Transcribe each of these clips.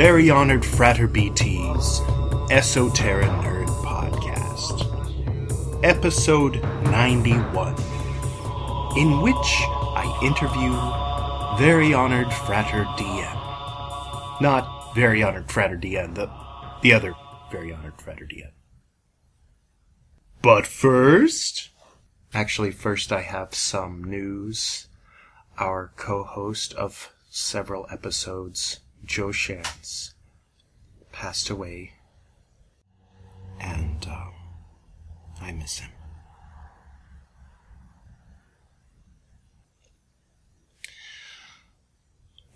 Very Honored Frater BT's Esoteric Nerd Podcast, Episode 91, in which I interview Very Honored Frater DN. Not Very Honored Frater DN, the, the other Very Honored Frater DN. But first, actually, first I have some news. Our co host of several episodes, Joe Shantz, passed away, and um, I miss him.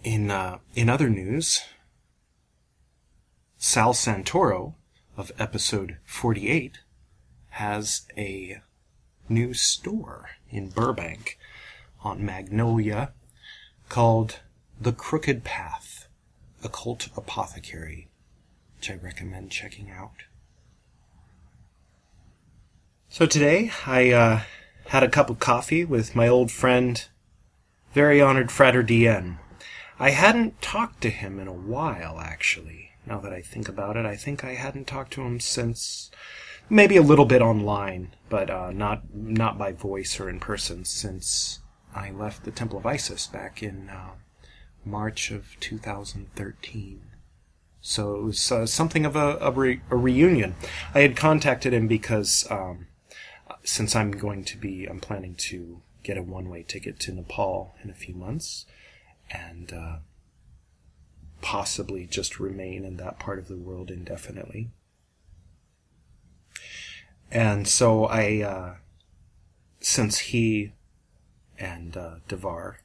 In uh, in other news, Sal Santoro of episode forty eight has a new store in Burbank on Magnolia called The Crooked Path Occult Apothecary, which I recommend checking out. So today I uh, had a cup of coffee with my old friend, very honored Frater DN. I hadn't talked to him in a while, actually. Now that I think about it, I think I hadn't talked to him since maybe a little bit online, but uh, not not by voice or in person since I left the Temple of Isis back in uh, March of 2013. So it was uh, something of a, a, re- a, reunion. I had contacted him because um, since I'm going to be, I'm planning to get a one-way ticket to Nepal in a few months, and uh, possibly just remain in that part of the world indefinitely. And so I, uh, since he and uh, Devar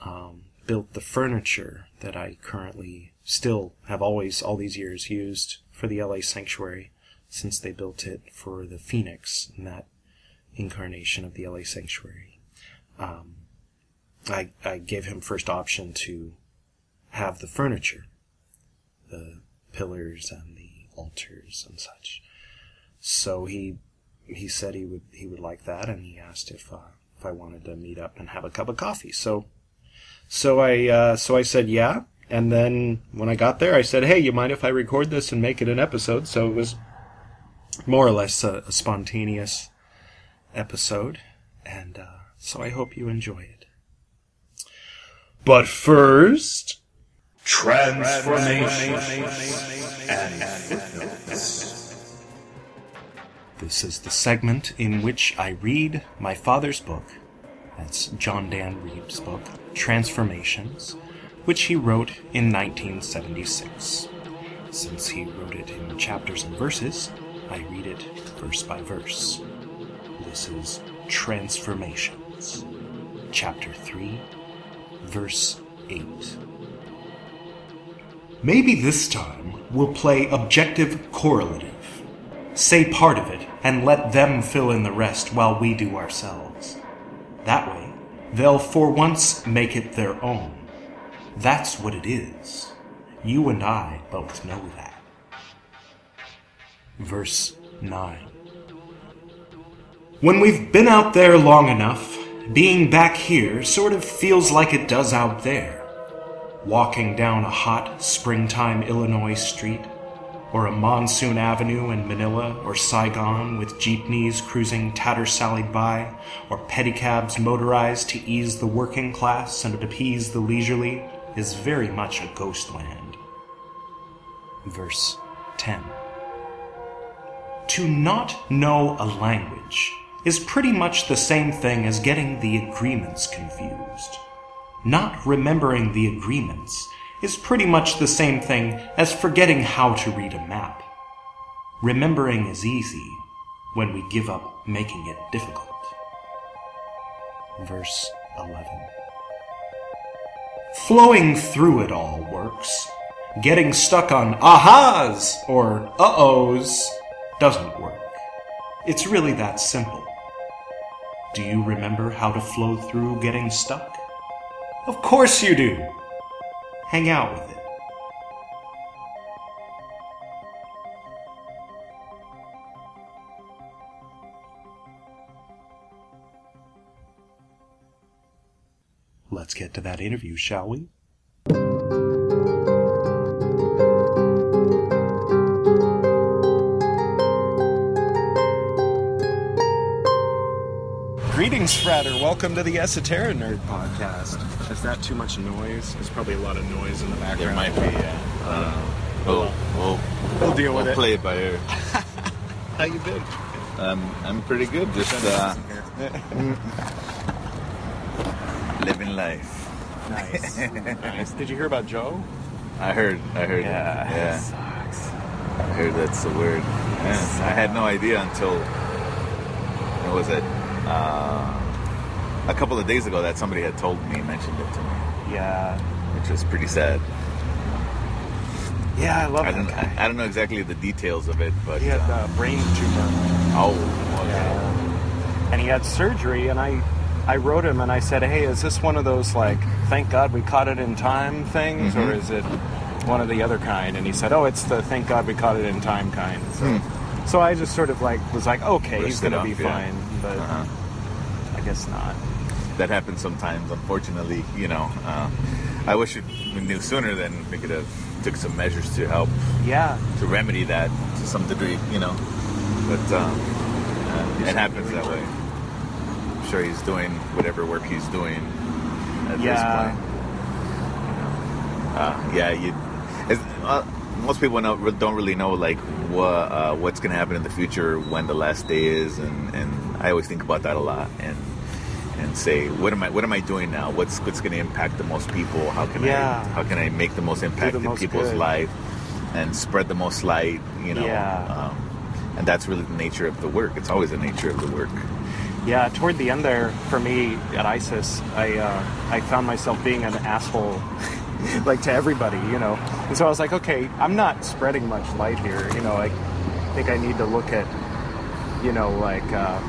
um, built the furniture that I currently still have always, all these years, used for the LA Sanctuary since they built it for the Phoenix in that incarnation of the LA Sanctuary. Um, I, I gave him first option to have the furniture, the pillars and the altars and such. So he he said he would he would like that, and he asked if uh, if I wanted to meet up and have a cup of coffee. So so I uh, so I said yeah, and then when I got there, I said, hey, you mind if I record this and make it an episode? So it was more or less a, a spontaneous episode, and uh, so I hope you enjoy it. But first, transformation. This is the segment in which I read my father's book. That's John Dan Reed's book, Transformations, which he wrote in 1976. Since he wrote it in chapters and verses, I read it verse by verse. This is Transformations, Chapter 3, Verse 8. Maybe this time we'll play objective correlative say part of it, and let them fill in the rest while we do ourselves. That way, they'll for once make it their own. That's what it is. You and I both know that. Verse 9 When we've been out there long enough, being back here sort of feels like it does out there. Walking down a hot springtime Illinois street, or a monsoon avenue in Manila or Saigon with jeepneys cruising tattersallied by, or pedicabs motorized to ease the working class and appease the leisurely, is very much a ghost land. Verse 10 To not know a language is pretty much the same thing as getting the agreements confused. Not remembering the agreements is pretty much the same thing as forgetting how to read a map. Remembering is easy when we give up making it difficult. Verse 11. Flowing through it all works. Getting stuck on ahas or uh ohs doesn't work. It's really that simple. Do you remember how to flow through getting stuck? Of course you do! hang out with it. Let's get to that interview, shall we? Greetings, Frater. Welcome to the Esoteric Nerd Podcast. Is that too much noise? There's probably a lot of noise in the background. There might be, yeah. Uh, we'll, we'll, We'll deal with we'll it. play it by ear. How you been? Um, I'm pretty good. Just uh, living life. Nice. nice. Did you hear about Joe? I heard. I heard. Yeah. Sucks. I heard that's the word. Yeah, I had no idea until what was it? Uh, a couple of days ago that somebody had told me, mentioned it to me, Yeah. which was pretty sad. Yeah, I love I that don't. guy. I don't know exactly the details of it, but He had uh, a brain tumor. oh, okay. Yeah. And he had surgery, and I, I wrote him and I said, "Hey, is this one of those like, thank God we caught it in time things, or Mhm. is it one of the other kind?" And he said, "Oh, it's the thank God we caught it in time kind." So, so I just sort of like was like, "Okay, he's gonna be yeah. fine," but Uh-huh. I guess not. That happens sometimes. Unfortunately, you know, uh, I wish it, we knew sooner. Then we could have took some measures to help Yeah, to remedy that to some degree, you know. But um, uh, it happens that way. I'm sure he's doing whatever work he's doing at Yeah. this point. Uh, yeah, you. Uh, most people don't, don't really know like what uh, what's going to happen in the future, when the last day is, and, and I always think about that a lot and and say, what am I what am I doing now? What's what's going to impact the most people? How can Yeah. I how can I make the most impact the in most people's good. life and spread the most light? You know, Yeah. um, and that's really the nature of the work. It's always the nature of the work. yeah. Toward the end there, for me at ISIS, I uh, I found myself being an asshole. like to everybody, you know. And so I was like, okay, I'm not spreading much light here, you know. I think I need to look at, you know, like uh,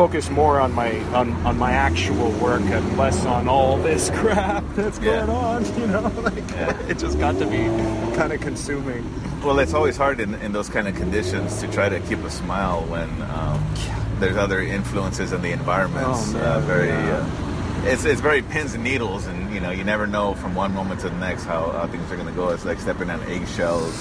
focus more on my on, on my actual work and less on all this crap that's Yeah. going on, you know. Like Yeah. it just got to be kind of consuming. Well, it's always hard in, in those kind of conditions to try to keep a smile when um, there's other influences in the environment. Oh, man, uh, very, yeah. uh, it's it's very pins and needles, and you know you never know from one moment to the next how, how things are going to go. It's like stepping on eggshells,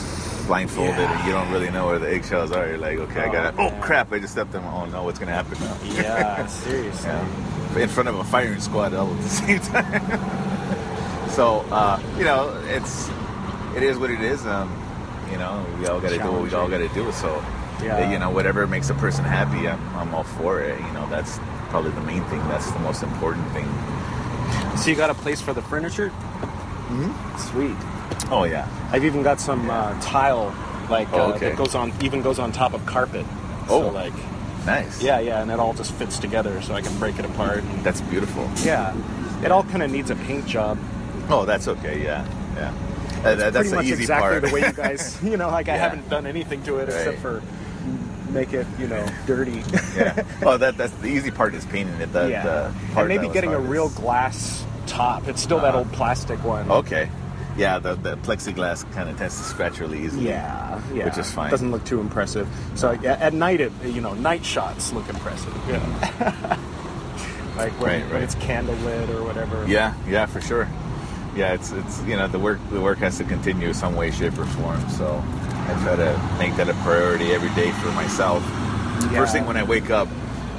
blindfolded, Yeah. and you don't really know where the eggshells are. You're like, okay, I Oh, got. Oh crap! I just stepped on. Oh no, what's to happen now? Yeah, seriously. Yeah. in front of a firing squad all at the same time. so uh, you know, it's it is what it is. Um, you know, we all got to do what we all got to do. So Yeah. you know, whatever makes a person happy, I'm, I'm all for it. You know, that's probably the main thing. That's the most important thing. So you got a place for the furniture? Mm-hmm. Sweet. Oh yeah, I've even got some uh, tile, like Oh, uh, that goes on, even goes on top of carpet. Oh. so, like nice. yeah, yeah, and it all just fits together, so I can break it apart. And, that's beautiful. yeah, it all kind of needs a paint job. Oh, that's okay. Yeah, yeah. Uh, that- that's Pretty the much exactly part. the way you guys, you know, like I haven't done anything to it except for make it, you know, dirty. yeah. Oh, that that's the easy part is painting it. The, yeah, the part and maybe getting a real glass top. It's still that Uh-huh. old plastic one. Okay. Yeah, the, the plexiglass kind of tends to scratch really easily. Yeah, yeah, Which is fine. Doesn't look too impressive. So yeah, at night, it you know, night shots look impressive. Yeah. like when, Right, when right. it's candlelit or whatever. Yeah, yeah, for sure. Yeah, it's it's you know the work the work has to continue some way, shape, or form. So I try to make that a priority every day for myself. Yeah. First thing when I wake up,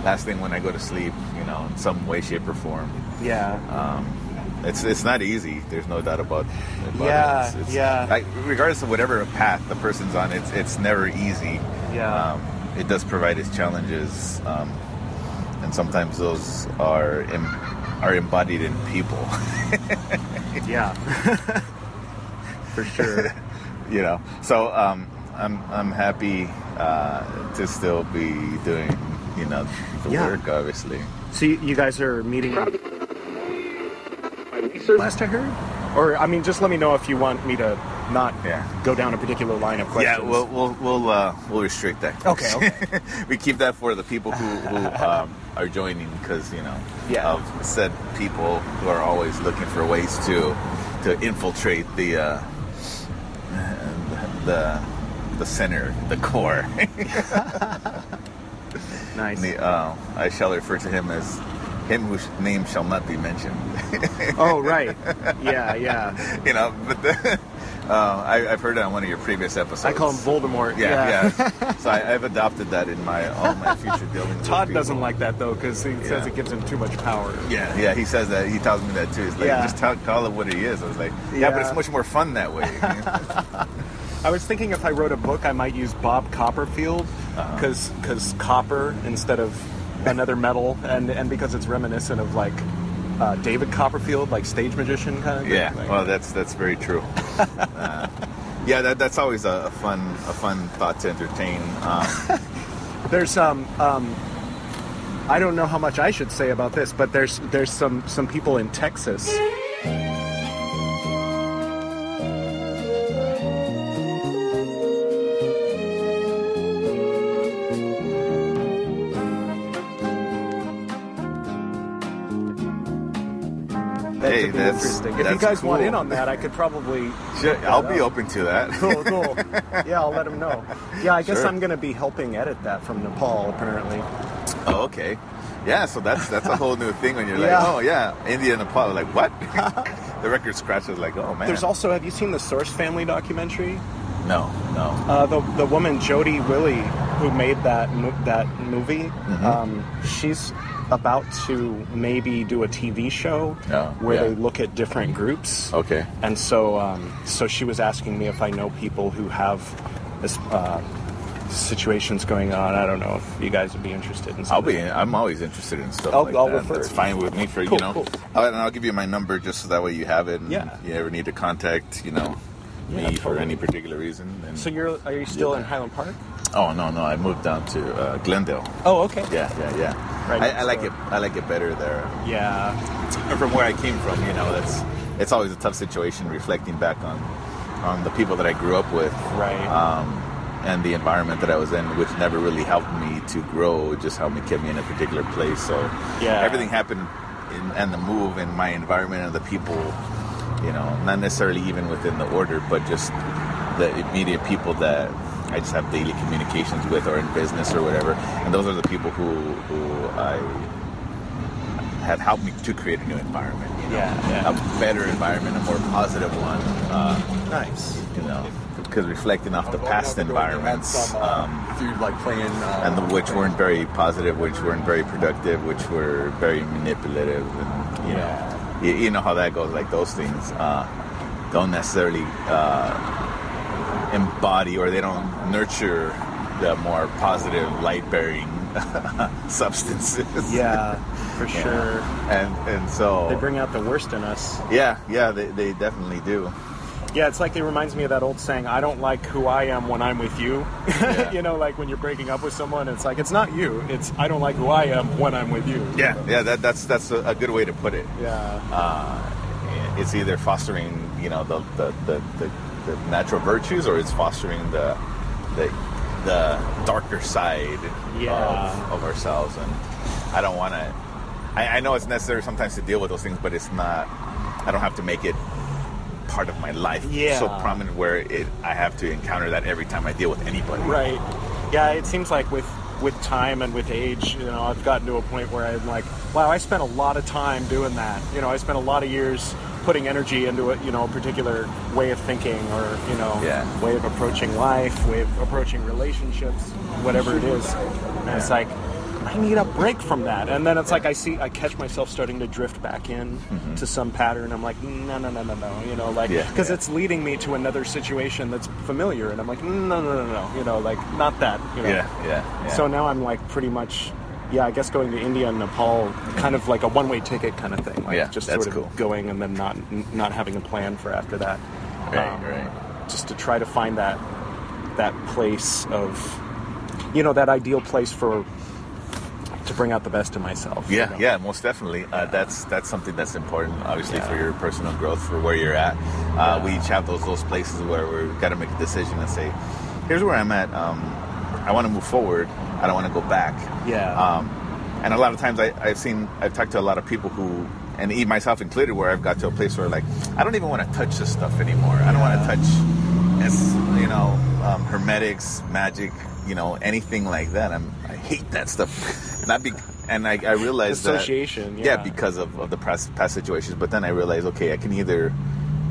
last thing when I go to sleep. You know, in some way, shape, or form. Yeah. Um, it's it's not easy. There's no doubt about, about Yeah, it. It's, it's, yeah. Like, regardless of whatever path the person's on, it's it's never easy. Yeah. Um, it does provide its challenges, um, and sometimes those are Im- are embodied in people. yeah. For sure. you know. So um, I'm I'm happy uh, to still be doing you know the Yeah. work, obviously. So you, you guys are meeting last I heard, or I mean, just let me know if you want me to not Yeah. go down a particular line of questions. Yeah, we'll we'll we'll, uh, we'll restrict that. Okay, okay. we keep that for the people who, who um, are joining because you know Yeah. of said people who are always looking for ways to to infiltrate the uh, the the center, the core. nice. the, uh, I shall refer to him as him whose name shall not be mentioned. Oh right. Yeah, yeah. you know, but the, Uh, I, I've heard it on one of your previous episodes. I call him Voldemort. Yeah, yeah. so I, I've adopted that in my all my future dealings. Todd doesn't like that though because he says Yeah. it gives him too much power. Yeah, yeah. He says that. He tells me that too. He's like, Yeah. just tell, call it what it is. I was like, yeah, but it's much more fun that way. I was thinking if I wrote a book, I might use Bob Copperfield Uh-huh. because copper instead of another metal, and and because it's reminiscent of like uh, David Copperfield, like stage magician kind of. thing. yeah, Like- well, that's that's very true. uh, yeah, that, that's always a, a fun a fun thought to entertain. Um, There's um um I don't know how much I should say about this, but there's there's some some people in Texas. That's- interesting. If you guys want in on that, I could probably. sure, I'll be up. open to that. Cool, cool. Yeah, I'll let them know. Yeah, I guess Sure. I'm going to be helping edit that from Nepal, apparently. Oh, okay. Yeah, so that's that's a whole new thing when you're Yeah. like, oh yeah, India and Nepal. Are like what? the record scratches like, oh man. There's also, have you seen the Source Family documentary? no, no. Uh, the the woman Jodi Wille who made that that movie, Mm-hmm. um, she's about to maybe do a TV show Oh, where yeah. they look at different groups. Okay. And so, um, so she was asking me if I know people who have this uh, situations going on. I don't know if you guys would be interested in. Stuff. I'll something. be. I'm always interested in stuff I'll- like I'll that. refer That's it. fine with me. For Cool, you know, cool. I'll, and I'll give you my number just so that way you have it. And Yeah. You ever need to contact, you know, Yeah, me for any particular reason. And, So you're are you still in Highland Park? oh no, no, I moved down to uh, Glendale. Oh, okay. Yeah, yeah, yeah. Right I, I like it. I like it better there. Yeah. And from where I came from, you know, that's it's always a tough situation reflecting back on on the people that I grew up with. Right. um, and the environment that I was in, which never really helped me to grow. It just helped me keep me in a particular place. So Yeah. everything happened, in, and the move, and my environment, and the people. You know, not necessarily even within the order, but just the immediate people that I just have daily communications with, or in business, or whatever. And those are the people who who I have helped me to create a new environment. You know? Yeah, yeah. a better environment, a more positive one. Uh, Nice. you know, because reflecting off the past environments, um, like playing. Uh, and the, which weren't very positive, which weren't very productive, which were very manipulative, and you know, you, you know how that goes. Like those things uh, don't necessarily uh, embody or they don't nurture the more positive, light-bearing substances. yeah, for Yeah. sure. and and so They bring out the worst in us. yeah, yeah, they, they definitely do. Yeah, it's like it reminds me of that old saying, I don't like who I am when I'm with you. Yeah. you know, like when you're breaking up with someone, it's like, it's not you. It's, I don't like who I am when I'm with you. Yeah, yeah, that, that's that's a, a good way to put it. Yeah. uh, it's either fostering you know the the, the, the, the natural virtues or it's fostering the the, the darker side Yeah. of, of ourselves and I don't want to I, I know it's necessary sometimes to deal with those things but it's not I don't have to make it part of my life Yeah. so prominent where it I have to encounter that every time I deal with anybody Right. Yeah, it seems like with with time and with age, you know, I've gotten to a point where I'm like, wow, I spent a lot of time doing that. You know, I spent a lot of years putting energy into it, you know, a particular way of thinking or, you know, Yeah. way of approaching life, way of approaching relationships, whatever it is. And it's like I need a break from that. And then it's like I see I catch myself starting to drift back in to some pattern. I'm like, no, no, no, no, no. You know, like Mm-hmm. Because yeah. it's leading me to another situation that's familiar, and I'm like, no, no, no, no, you know, like not that. You know? yeah yeah, yeah. So now I'm like pretty much, yeah, I guess going to India and Nepal, kind of like a one-way ticket kind of thing. Like Yeah, just sort of cool. going and then not not having a plan for after that. right right Just to try to find that that place of, you know, that ideal place for to bring out the best in myself. you Yeah, know? yeah, most definitely. Uh, that's that's something that's important, obviously, Yeah. for your personal growth, for where you're at. Uh, We each have those those places where we've got to make a decision and say, "Here's where I'm at. Um, I want to move forward. I don't want to go back." Yeah. Um, and a lot of times, I, I've seen, I've talked to a lot of people who, and even myself included, where I've got to a place where like, I don't even want to touch this stuff anymore. I don't want to touch, you know, um, hermetics, magic, you know, anything like that. I'm, I hate that stuff. Not be, and I, I realized that- Association, yeah, yeah. because of, of the past, past situations. But then I realized, okay, I can either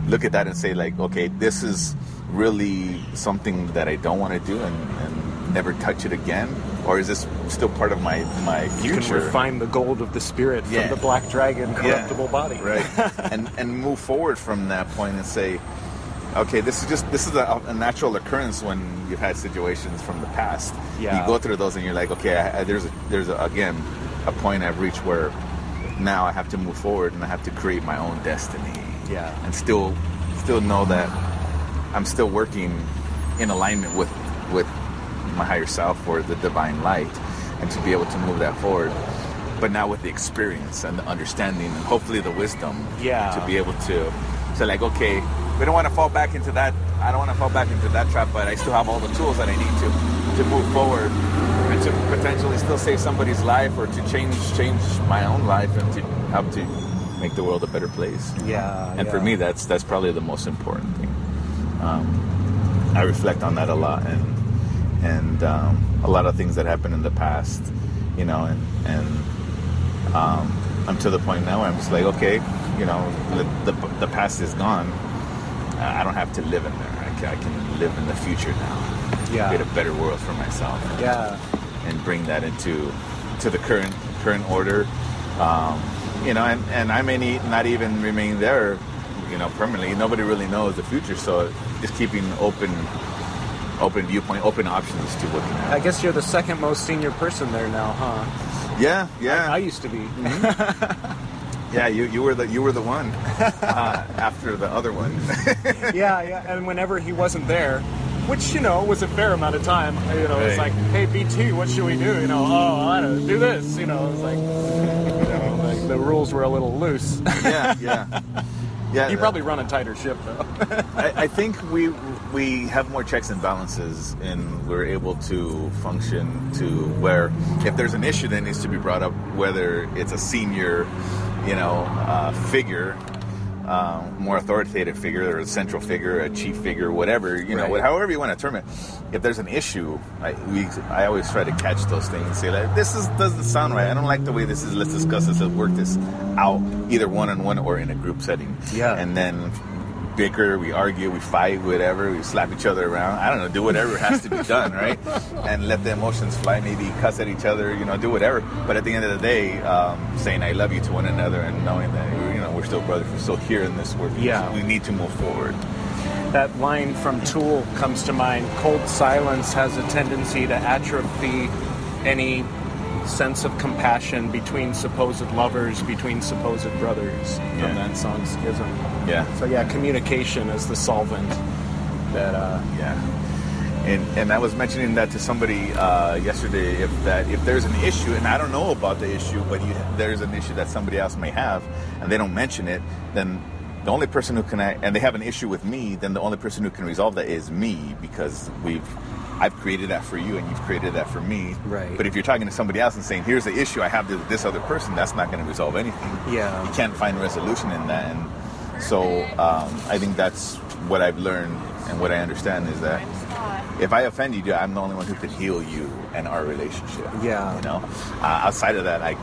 look at that and say like, okay, this is really something that I don't want to do and, and never touch it again, or is this still part of my my You future? can refine the gold of the spirit from the black dragon corruptible body. right? and and move forward from that point and say, okay, this is just this is a, a natural occurrence when you've had situations from the past. Yeah. You go through those and you're like, okay, I, I, there's a, there's a, again a point I've reached where now I have to move forward and I have to create my own destiny. Yeah. And still still know that I'm still working in alignment with with my higher self or the divine light and to be able to move that forward but now with the experience and the understanding and hopefully the wisdom Yeah. to be able to say like okay we don't want to fall back into that i don't want to fall back into that trap but i still have all the tools that i need to to move forward and to potentially still save somebody's life or to change change my own life and to help to make the world a better place Yeah. and for me that's that's probably the most important thing um, i reflect on that a lot and and um, a lot of things that happened in the past you know and and um, i'm to the point now where i'm just like okay you know the, the, the past is gone i I don't have to live in there i can, I can live in the future now Yeah. create a better world for myself Yeah. and bring that into to the current current order. Um, you know, and, and I may need, not even remain there, you know, permanently. Nobody really knows the future, so just keeping open open viewpoint, open options to what at. I guess you're the second most senior person there now, huh? Yeah, yeah, I used to be. yeah. You, you were the you were the one uh, after the other one. yeah, yeah. And whenever he wasn't there, which you know was a fair amount of time, you know, it's Right. like, hey, BT, what should we do? You know, oh, I don't do this. You know, it's like, you know, like the rules were a little loose. yeah, yeah, yeah. you probably run a tighter ship though. I, I think we we have more checks and balances, and we're able to function to where if there's an issue that needs to be brought up, whether it's a senior, you know, uh, figure, uh, more authoritative figure, or a central figure, a chief figure, whatever, you know, Right. however you want to term it. If there's an issue, I, we, I always try to catch those things and say like, this is doesn't sound right. I don't like the way this is. Let's discuss this and work this out, either one on one or in a group setting. Yeah. and then bicker, we argue, we fight, whatever, we slap each other around. I don't know, do whatever has to be done, right? And let the emotions fly, maybe cuss at each other, you know, do whatever. But at the end of the day, um, saying I love you to one another and knowing that, you know, we're still brothers, we're still here in this world. Yeah. We need to move forward. that line from Tool comes to mind. Cold silence has a tendency to atrophy any sense of compassion between supposed lovers, between supposed brothers Yeah. from that song Schism. Yeah. So yeah, communication is the solvent that uh, Yeah. And, and I was mentioning that to somebody uh, yesterday. If that if there's an issue, and I don't know about the issue, but you, there's an issue that somebody else may have, and they don't mention it, then the only person who can and they have an issue with me, then the only person who can resolve that is me because we've I've created that for you, and you've created that for me. Right. But if you're talking to somebody else and saying, "Here's the issue I have with this other person," that's not going to resolve anything. Yeah. You can't find resolution in that, and so um, I think that's what I've learned and what I understand is that if I offended you, I'm the only one who can heal you and our relationship. Yeah. You know, uh, outside of that, I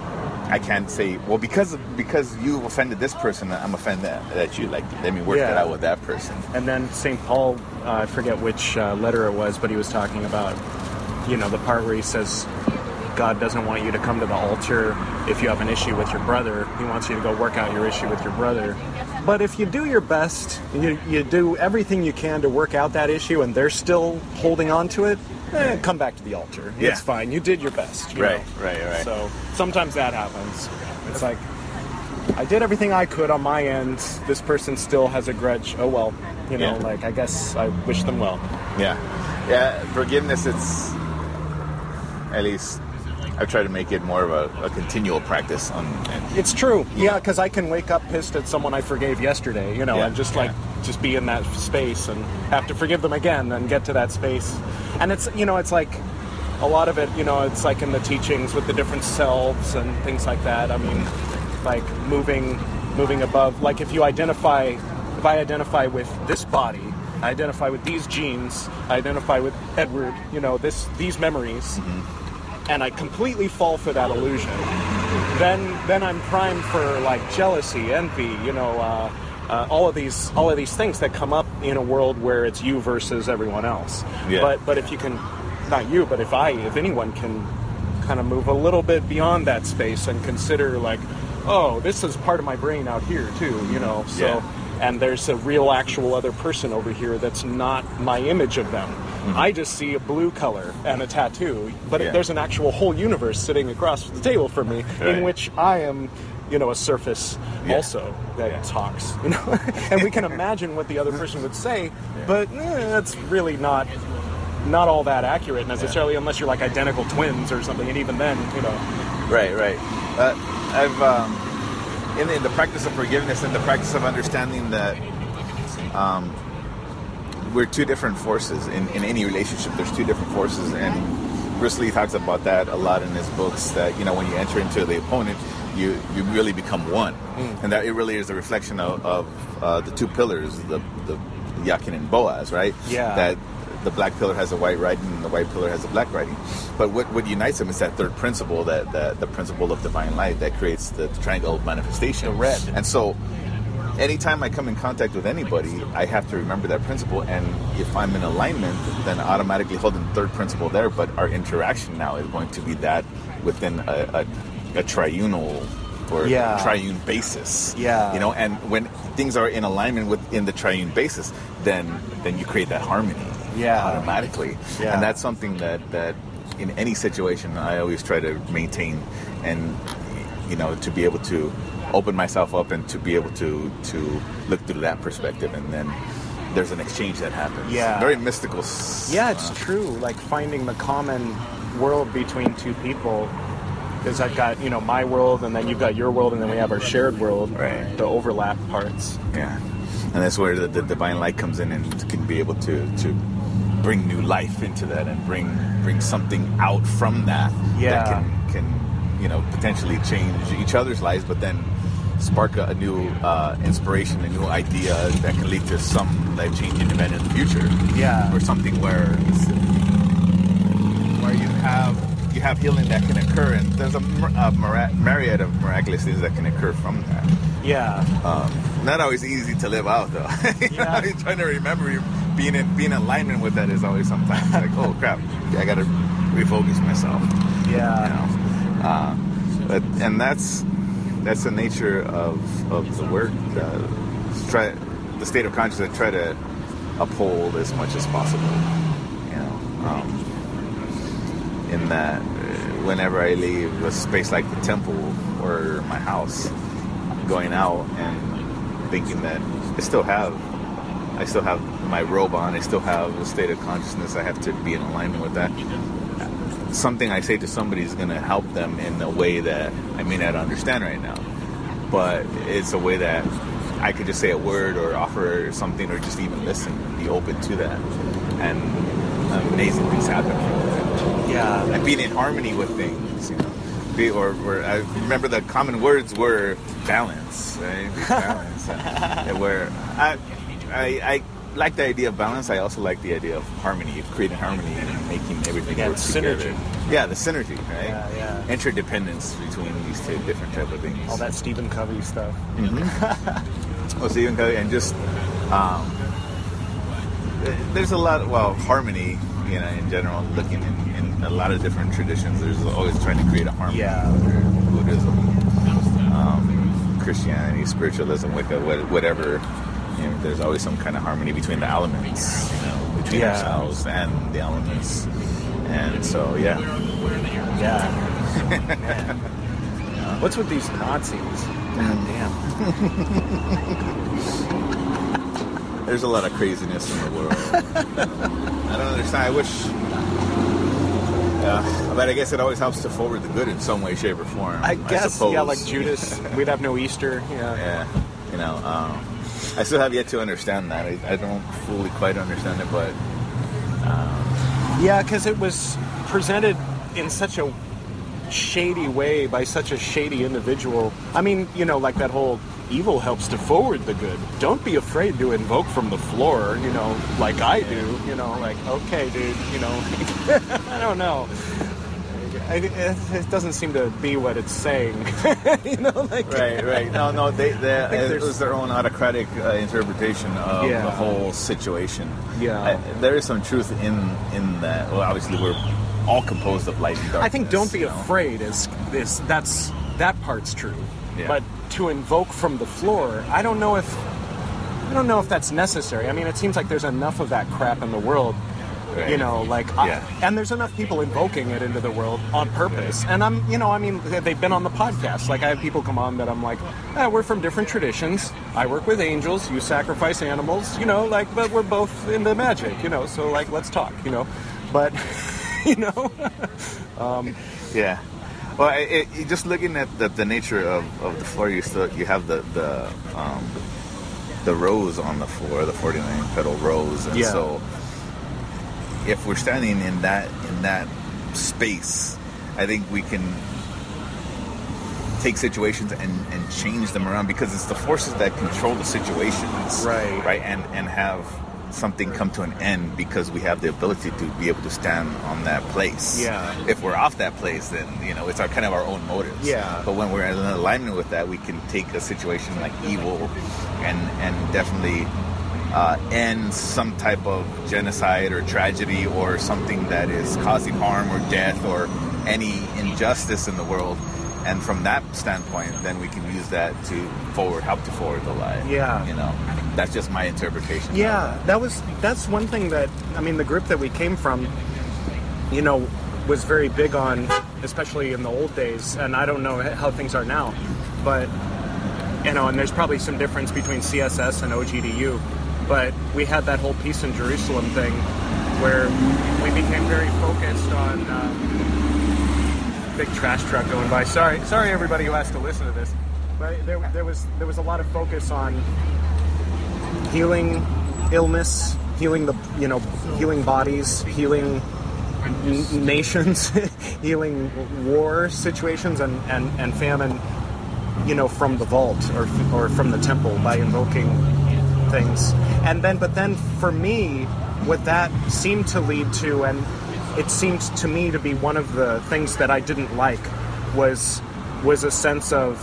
I can't say well because because you offended this person, I'm offended that, that you like. Let me work Yeah. that out with that person. And then St. Paul, uh, I forget which uh, letter it was, but he was talking about, you know, the part where he says, God doesn't want you to come to the altar if you have an issue with your brother. He wants you to go work out your issue with your brother. But if you do your best, you, you do everything you can to work out that issue and they're still holding on to it, eh, come back to the altar. Yeah. It's fine. You did your best. you Right, know? right, right. So sometimes that happens. It's like, I did everything I could on my end. This person still has a grudge. Oh well, you know. Yeah. Like I guess I wish them well. Yeah, yeah. Forgiveness, it's at least I try to make it more of a, a continual practice. On and, It's true. Yeah, because I can wake up pissed at someone I forgave yesterday. You know, Yeah, and just like just be in that space and have to forgive them again and get to that space. And it's you know it's like a lot of it. You know, it's like in the teachings with the different selves and things like that. I mean, like moving moving above. Like if you identify, if I identify with this body. I identify with these genes. I identify with Edward. You know this these memories, mm-hmm. And I completely fall for that illusion then then I'm primed for like jealousy, envy, you know, uh, uh, all of these all of these things that come up in a world where it's you versus everyone else. Yeah. But but if you can, not you, but if I, if anyone can, kind of move a little bit beyond that space and consider like, oh, this is part of my brain out here too, you know. So. Yeah. And there's a real, actual other person over here that's not my image of them. I just see a blue color and a tattoo, but Mm-hmm. Yeah. there's an actual whole universe sitting across the table from me, Right. in which I am, you know, a surface Yeah. also that Yeah. talks. You know, and we can imagine what the other person would say, but eh, that's really not not all that accurate necessarily, unless you're like identical twins or something. And even then, you know, Right, right. Uh, I've um, in, the, in the practice of forgiveness and the practice of understanding that um, we're two different forces in, in any relationship. There's two different forces, and Bruce Lee talks about that a lot in his books. That you know, when you enter into the opponent, you you really become one, and that it really is a reflection of, of uh, the two pillars, the the Jachin and Boaz, right? Yeah. That the black pillar has a white writing and the white pillar has a black writing. But what, what unites them is that third principle, that, that the principle of divine light that creates the triangle of manifestation. The red. And so anytime I come in contact with anybody, I have to remember that principle. And if I'm in alignment, then automatically holding the third principle there, but our interaction now is going to be that within a, a, a triunal or Yeah. triune basis. Yeah. You know, and when things are in alignment within the triune basis, then then you create that harmony Yeah. automatically. Yeah. And that's something that, that in any situation I always try to maintain and you know, to be able to open myself up and to be able to to look through that perspective and then there's an exchange that happens. Yeah. Very mystical. yeah, it's uh, true. Like finding the common world between two people. Because I've got you know my world, and then you've got your world, and then we have our shared world, Right. the overlap parts. Yeah. And that's where the, the divine light comes in and can be able to, to bring new life into that and bring bring something out from that Yeah. that can, can you know potentially change each other's lives but then spark a, a new uh, inspiration a new idea that can lead to some life changing event in the future Yeah. or something where where you have you have healing that can occur and there's a, a myriad of miraculous things that can occur from that Yeah, um, not always easy to live out though. You know, Yeah. you're trying to remember you being in being in alignment with that is always sometimes like, oh crap, I got to refocus myself. You yeah, know, uh, but and that's that's the nature of of the work. Uh, try the state of consciousness. I try to uphold as much as possible. You know, um, in that uh, whenever I leave a space like the temple or my house, going out and thinking that I still have I still have my robe on, I still have a state of consciousness, I have to be in alignment with that. Something I say to somebody is going to help them in a way that I may not understand right now, but it's a way that I could just say a word or offer something or just even listen, be open to that, and amazing things happen yeah, and being in harmony with things, you know. Be, or, or I remember the common words were balance, right? Balance. and, and where I, I, I like the idea of balance. I also like the idea of harmony, of creating harmony and making everything Yeah, work it's together. synergy. Yeah, the synergy, right? Yeah, yeah. Interdependence between these two different type of things. all that Stephen Covey stuff. Oh, Stephen Covey, and just um, there's a lot. Well, harmony, you know, in general, looking in, in a lot of different traditions. There's always trying to create a harmony. Yeah. Buddhism, um, Christianity, spiritualism, Wicca, whatever. You know, there's always some kind of harmony between the elements, you know, between Yeah. ourselves and the elements. And so, yeah, Yeah. Man. What's with these Nazis? God damn. there's a lot of craziness in the world. I don't understand. I wish. Yeah, but I guess it always helps to forward the good in some way, shape, or form. I guess, suppose. yeah, like Judas, we'd have no Easter. Yeah. yeah, you know, um, I still have yet to understand that. I, I don't fully quite understand it, but um, Yeah, because it was presented in such a shady way by such a shady individual. I mean, you know, like that whole evil helps to forward the good. Don't be afraid to invoke from the floor, you know, like I do. You know, like, okay, dude, you know, I don't know. I, it, it doesn't seem to be what it's saying. you know, like Right, right. No, no, they, they it was their own autocratic uh, interpretation of Yeah. the whole situation. Yeah. I, there is some truth in in that. Well, obviously, we're all composed of light and darkness. I think don't be you know? afraid is is that's that part's true. Yeah. But to invoke from the floor, I don't know if I don't know if that's necessary. I mean, it seems like there's enough of that crap in the world. Right. You know, like, I- and there's enough people invoking it into the world on purpose. And I'm, you know, I mean, they- they've been on the podcast. Like, I have people come on that I'm like, eh, we're from different traditions. I work with angels. You sacrifice animals. You know, like, but we're both into magic. You know, so like, let's talk. You know, but you know, Yeah. Well, it, it, just looking at the, the nature of, of the floor, you still you have the the um, the rose on the floor, the forty nine petal rose, and Yeah. so if we're standing in that in that space, I think we can take situations and, and change them around because it's the forces that control the situations, Right. Right, and and have something come to an end because we have the ability to be able to stand on that place. Yeah. If we're off that place, then you know it's our kind of our own motives. Yeah. But when we're in alignment with that, we can take a situation like evil, and and definitely uh, end some type of genocide or tragedy or something that is causing harm or death or any injustice in the world. And from that standpoint, then we can use that to forward, help to forward the light. Yeah. You know, that's just my interpretation. Yeah, that. that was that's one thing that I mean the group that we came from, you know, was very big on, especially in the old days. And I don't know how things are now, but you know, and there's probably some difference between CSS and OGDU, but we had that whole peace in Jerusalem thing where we became very focused on. Uh, big trash truck going by. Sorry, sorry everybody who has to listen to this. But there, there was there was a lot of focus on healing illness, healing the you know healing bodies, healing n- nations, healing war situations and, and, and famine, you know, from the vault or or from the temple by invoking things. And then, but then for me, what that seemed to lead to, and it seemed to me to be one of the things that I didn't like, was was a sense of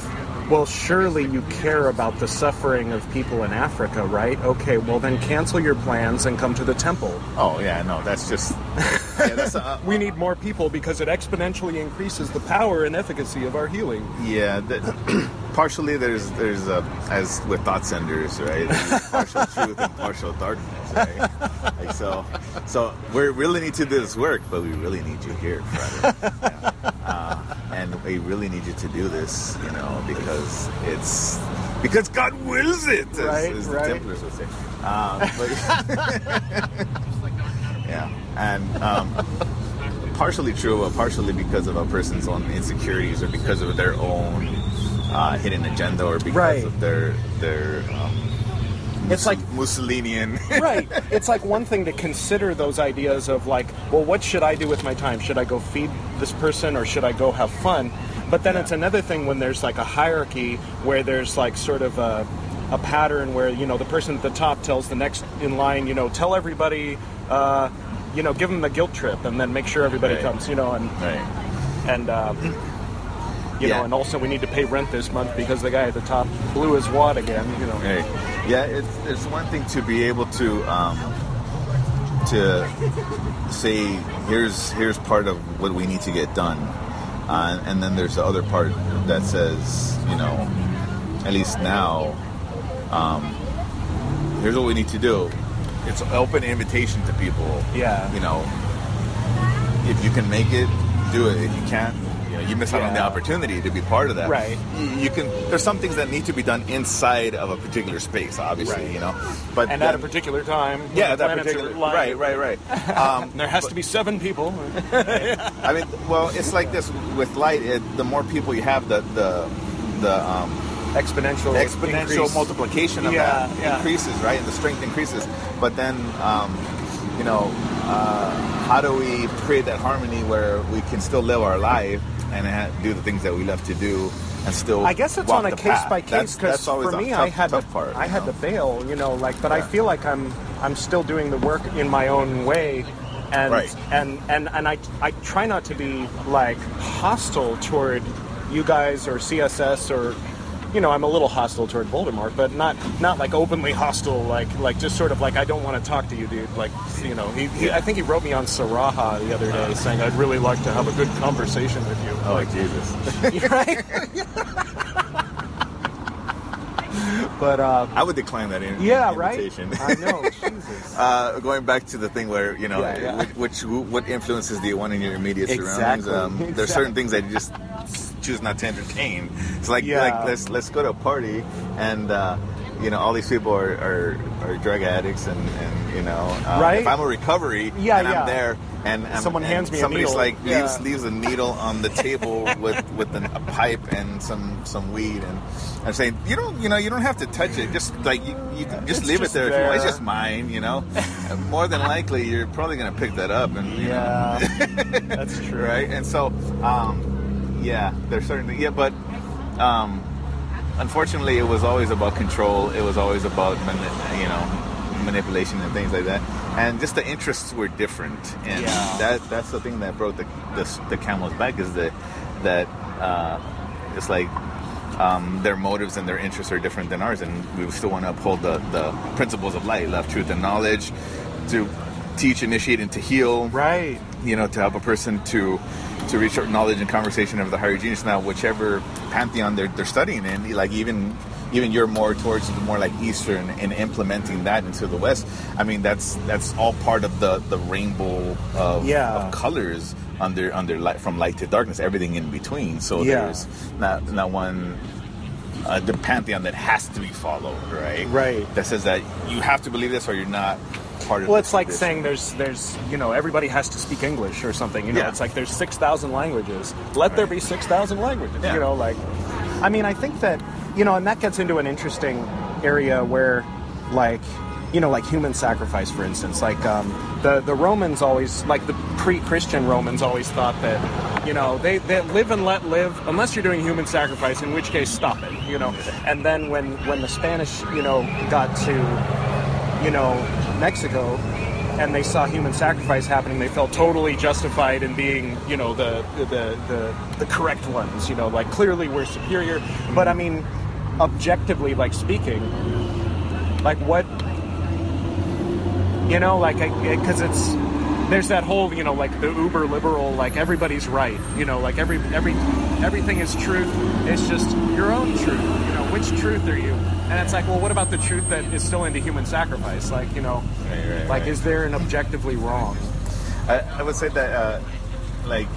well, surely you care about the suffering of people in Africa, right? Okay, well then cancel your plans and come to the temple. Oh yeah, no, that's just. Yeah, that's. Uh, We need more people because it exponentially increases the power and efficacy of our healing. Yeah, that, partially there's there's a as with thought senders, right? Partial truth and partial darkness, right? Like so, so we really need to do this work, but we really need you here, Friday. Yeah. And we really need you to do this, you know, because it's because God wills it, as, Right, as right. the Templars would say. Um, but yeah, and um, partially true, but partially because of a person's own insecurities or because of their own uh, hidden agenda or because Right. of their their um, It's like Mussolinian. right. It's like one thing to consider those ideas of like, well, what should I do with my time? Should I go feed this person or should I go have fun? But then it's another thing when there's like a hierarchy where there's like sort of a, a pattern where you know the person at the top tells the next in line, you know, tell everybody, uh, you know, give them the guilt trip and then make sure everybody Right. comes, you know, and right. and um, you Yeah. know, and also we need to pay rent this month because the guy at the top blew his wad again, you know. Right. Yeah, it's it's one thing to be able to um, to say here's here's part of what we need to get done, uh, and then there's the other part that says you know at least now um, here's what we need to do. It's an open invitation to people. Yeah. You know, if you can make it, do it. If you can't, you miss out on the opportunity to be part of that. Right. You, can. There's some things that need to be done inside of a particular space, obviously. Right. You know, but And at a particular time, yeah, at that particular right, right, right. Um, There has to be seven people. I mean, well, it's like this with light. It, the more people you have, the the the um, exponential, exponential increase. multiplication of Yeah, that yeah. increases, right? And the strength increases. But then, um, you know, uh, how do we create that harmony where we can still live our life and ha- do the things that we love to do and still? I guess it's on a case path? by case because for me, tough, I had to, part. I you had know? to bail, you know, like, but I feel like I'm I'm still doing the work in my own way, and Right. and and and I I try not to be like hostile toward you guys or CSS or you know I'm a little hostile toward Voldemort, but not not like openly hostile, like like just sort of like I don't want to talk to you, dude. Like you know, he, he, I think he wrote me on Saraha the other day saying I'd really like to have a good conversation with you. Oh Jesus! right? but uh, I would decline that in- yeah, right. invitation. I know, Jesus. Uh, going back to the thing where you know Yeah, yeah. Which, which what influences do you want in your immediate Exactly, surroundings? Um, There's certain things that you just choose not to entertain. It's like Yeah. like let's let's go to a party and uh, you know all these people are, are, are drug addicts and, and you know um, Right. if I'm a recovery Yeah, and yeah. I'm there and, and Someone and hands me somebody's needle. like Yeah. leaves leaves a needle on the table with with an, a pipe and some some weed and I'm saying you don't you know you don't have to touch it just like you, you can just It's leave just it there, if you want. it's just mine you know more than likely you're probably gonna pick that up and you know, yeah, that's true. right and so um, yeah there's certainly. yeah but um, unfortunately it was always about control it was always about mani- you know manipulation and things like that and just the interests were different and Yeah. that that's the thing that broke the, the, the camel's back is that that uh, it's like um, their motives and their interests are different than ours, and we still want to uphold the, the principles of light, love, truth, and knowledge, to teach, initiate, and to heal. Right. You know, to help a person to to reach out knowledge and conversation of the higher genius. Now, whichever pantheon they're, they're studying in, like even even you're more towards the more like Eastern and implementing that into the West. I mean, that's that's all part of the the rainbow of, Yeah. of colors under under light from light to darkness, everything in between. So Yeah. there's not not one uh, the pantheon that has to be followed, right? Right. That says that you have to believe this or you're not part of. Well, it's like tradition. saying there's there's you know everybody has to speak English or something. You know, Yeah. it's like there's six thousand languages. Let there be six thousand languages. Yeah. You know, like I mean, I think that you know, and that gets into an interesting area where, like, you know, like human sacrifice, for instance. Like um, the the Romans always, like the pre-Christian Romans, always thought that you know they, they live and let live unless you're doing human sacrifice, in which case stop it. You know, and then when when the Spanish you know got to you know, Mexico, and they saw human sacrifice happening, they felt totally justified in being, you know, the the the, the correct ones. You know, like clearly we're superior. But I mean, objectively, like speaking, like what, you know, like because it's there's that whole, you know, like the uber liberal, like everybody's right. You know, like every every everything is truth. It's just your own truth. You know, which truth are you? And it's like, well, what about the truth that is still into human sacrifice? Like, you know, Right, right, like right. is there an objectively wrong? I, I would say that, uh, like,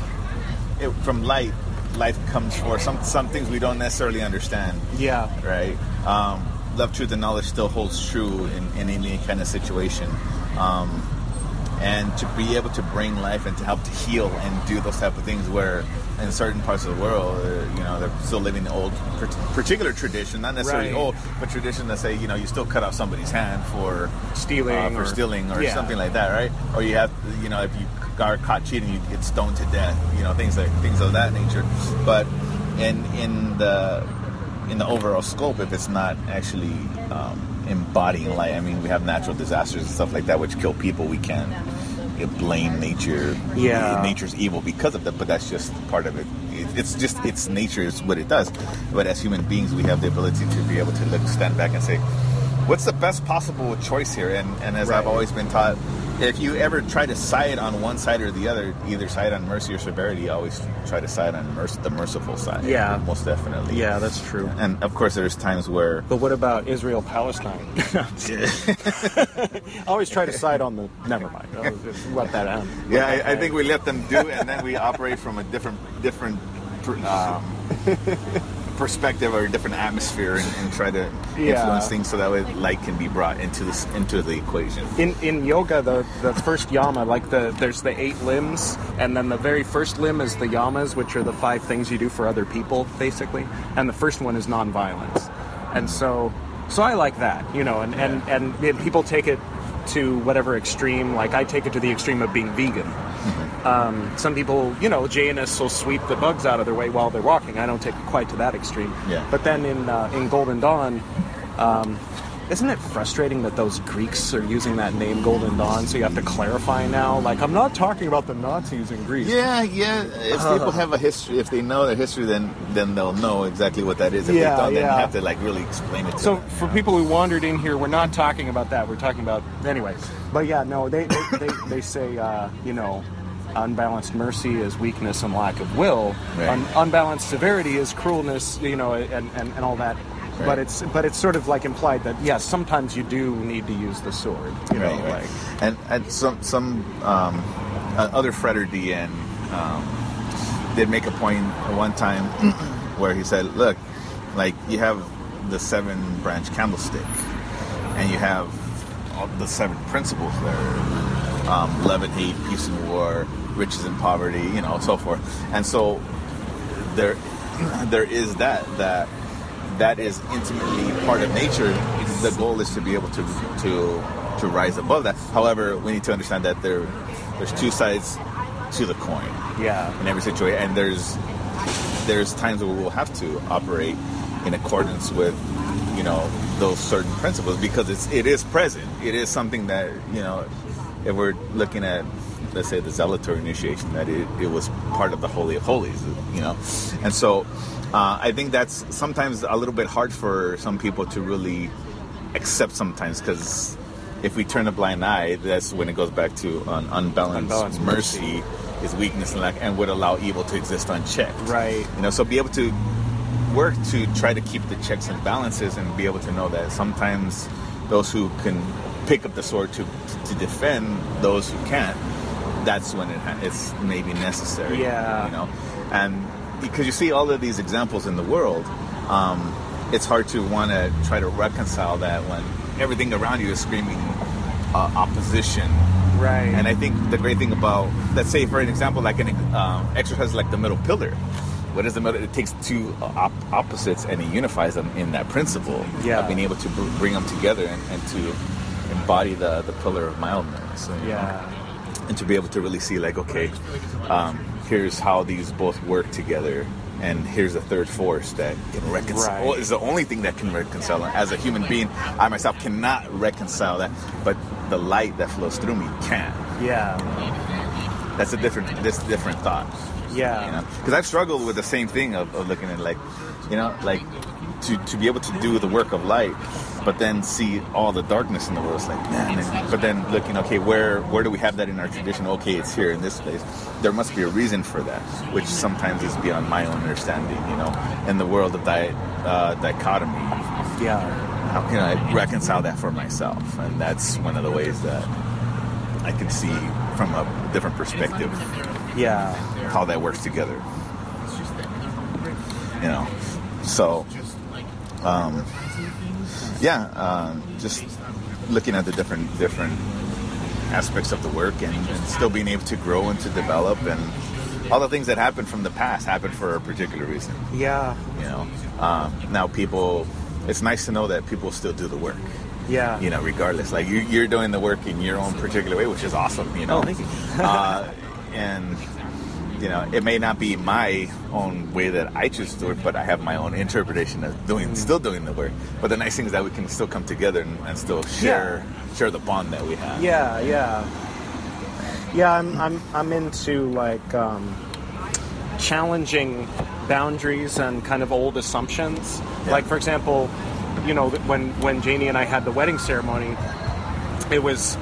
it, from light, life comes for some some things we don't necessarily understand, Yeah. right? Um, love, truth, and knowledge still holds true in, in any kind of situation. Um, and to be able to bring life and to help to heal and do those type of things where in certain parts of the world uh, you know they're still living the old particular tradition not necessarily Right. old but tradition that say you know you still cut off somebody's hand for Stealing uh, for or- stealing or Yeah. something like that right or you have you know if you are caught cheating you get stoned to death you know things like things of that nature but in in the in the overall scope if it's not actually um, embodying light i mean we have natural disasters and stuff like that which kill people we can you blame nature Yeah. nature's evil because of that but that's just part of it. It- it's just it's nature is what it does. But as human beings we have the ability to be able to look stand back and say what's the best possible choice here? And, and as i've always been taught if you ever try to side on one side or the other either side on mercy or severity always try to side on merc- the merciful side Yeah. most definitely Yeah, that's true. and of course there's times where But what about Israel Palestine? Always try to side on the. Never mind. Let that end. yeah I, I think we let them do and then we operate from a different different um, perspective or a different atmosphere and, and try to Yeah. influence things so that way light can be brought into this into the equation In in yoga, the the first yama, like the there's the eight limbs, and then the very first limb is the yamas, which are the five things you do for other people, basically. And the first one is nonviolence. And so so I like that, you know, and and and it, people take it to whatever extreme. Like I take it to the extreme of being vegan. Mm-hmm. Um, some people, you know, Jainists will sweep the bugs out of their way while they're walking. I don't take it quite to that extreme. Yeah. But then in uh, in Golden Dawn, um, isn't it frustrating that those Greeks are using that name Golden Dawn? So you have to clarify now. Like, I'm not talking about the Nazis in Greece. Yeah, yeah. If people have a history, if they know their history, then then they'll know exactly what that is. If Yeah, they don't, then yeah. you have to like really explain it. To So them. for people who wandered in here, we're not talking about that. We're talking about anyway. But yeah, no, they they, they, they say uh, you know, unbalanced mercy is weakness and lack of will. Right. Un- unbalanced severity is cruelness, you know, and, and, and all that. But it's but it's sort of like implied that yes, sometimes you do need to use the sword. You know, Right, right. like and and some some um, other Frater DN um, did make a one time where he said, "Look, like you have the seven branch candlestick, and you have all the seven principles there: um, love and hate, peace and war, riches and poverty, you know, so forth. And so there there is that that that is intimately part of nature. The goal is to be able to to to rise above that. However, we need to understand that there there's two sides to the coin yeah, in every situation, and there's there's times where we'll have to operate in accordance with you know those certain principles because it's it is present. It is something that you know if we're looking at let's say the Zelator initiation that it, it was part of the holy of holies, you know, and so uh, I think that's sometimes a little bit hard for some people to really accept sometimes because if we turn a blind eye, that's when it goes back to an unbalanced, Unbalanced mercy is weakness and lack and would allow evil to exist unchecked. Right. You know, so be able to work to try to keep the checks and balances and be able to know that sometimes those who can pick up the sword to to defend those who can't, that's when it ha- it's maybe necessary. Yeah. You know, and because you see all of these examples in the world, um, it's hard to want to try to reconcile that when everything around you is screaming uh, opposition right. and I think the great thing about, let's say, for an example, like an um, exercise like the middle pillar. What is the middle? It takes two op- opposites and it unifies them in that principle Yeah. of being able to br- bring them together and, and to embody the, the pillar of mildness. you know? Yeah, and to be able to really see like okay um, here's how these both work together and here's a third force that can reconcile Right. well, is the only thing that can reconcile it. as a human being i myself cannot reconcile that but the light that flows through me can yeah, that's a different this different thought yeah. you know because i've struggled with the same thing of, of looking at like you know like to, to be able to do the work of light but then see all the darkness in the world. It's like man. And- but then looking okay where where do we have that in our tradition? Okay it's here in this place. There must be a reason for that which sometimes is beyond my own understanding you know? In the world of di- uh, dichotomy yeah. how can i reconcile that for myself? And that's one of the ways that i can see from a different perspective Yeah, how that works together. You know, so um, yeah, um, just looking at the different different aspects of the work and, and still being able to grow and to develop and all the things that happened from the past happened for a particular reason. yeah, You know, um, now people, it's nice to know that people still do the work. yeah. You know, regardless, like you, you're doing the work in your own particular way, which is awesome. You know, Oh, thank you. uh, and you know, it may not be my own way that I choose to do it, but I have my own interpretation of doing, Mm. still doing the work. But the nice thing is that we can still come together and, and still share, share the bond that we have. Yeah, yeah, yeah. I'm I'm I'm into like um, challenging boundaries and kind of old assumptions. Yeah. Like for example, you know, when when Janie and I had the wedding ceremony, it was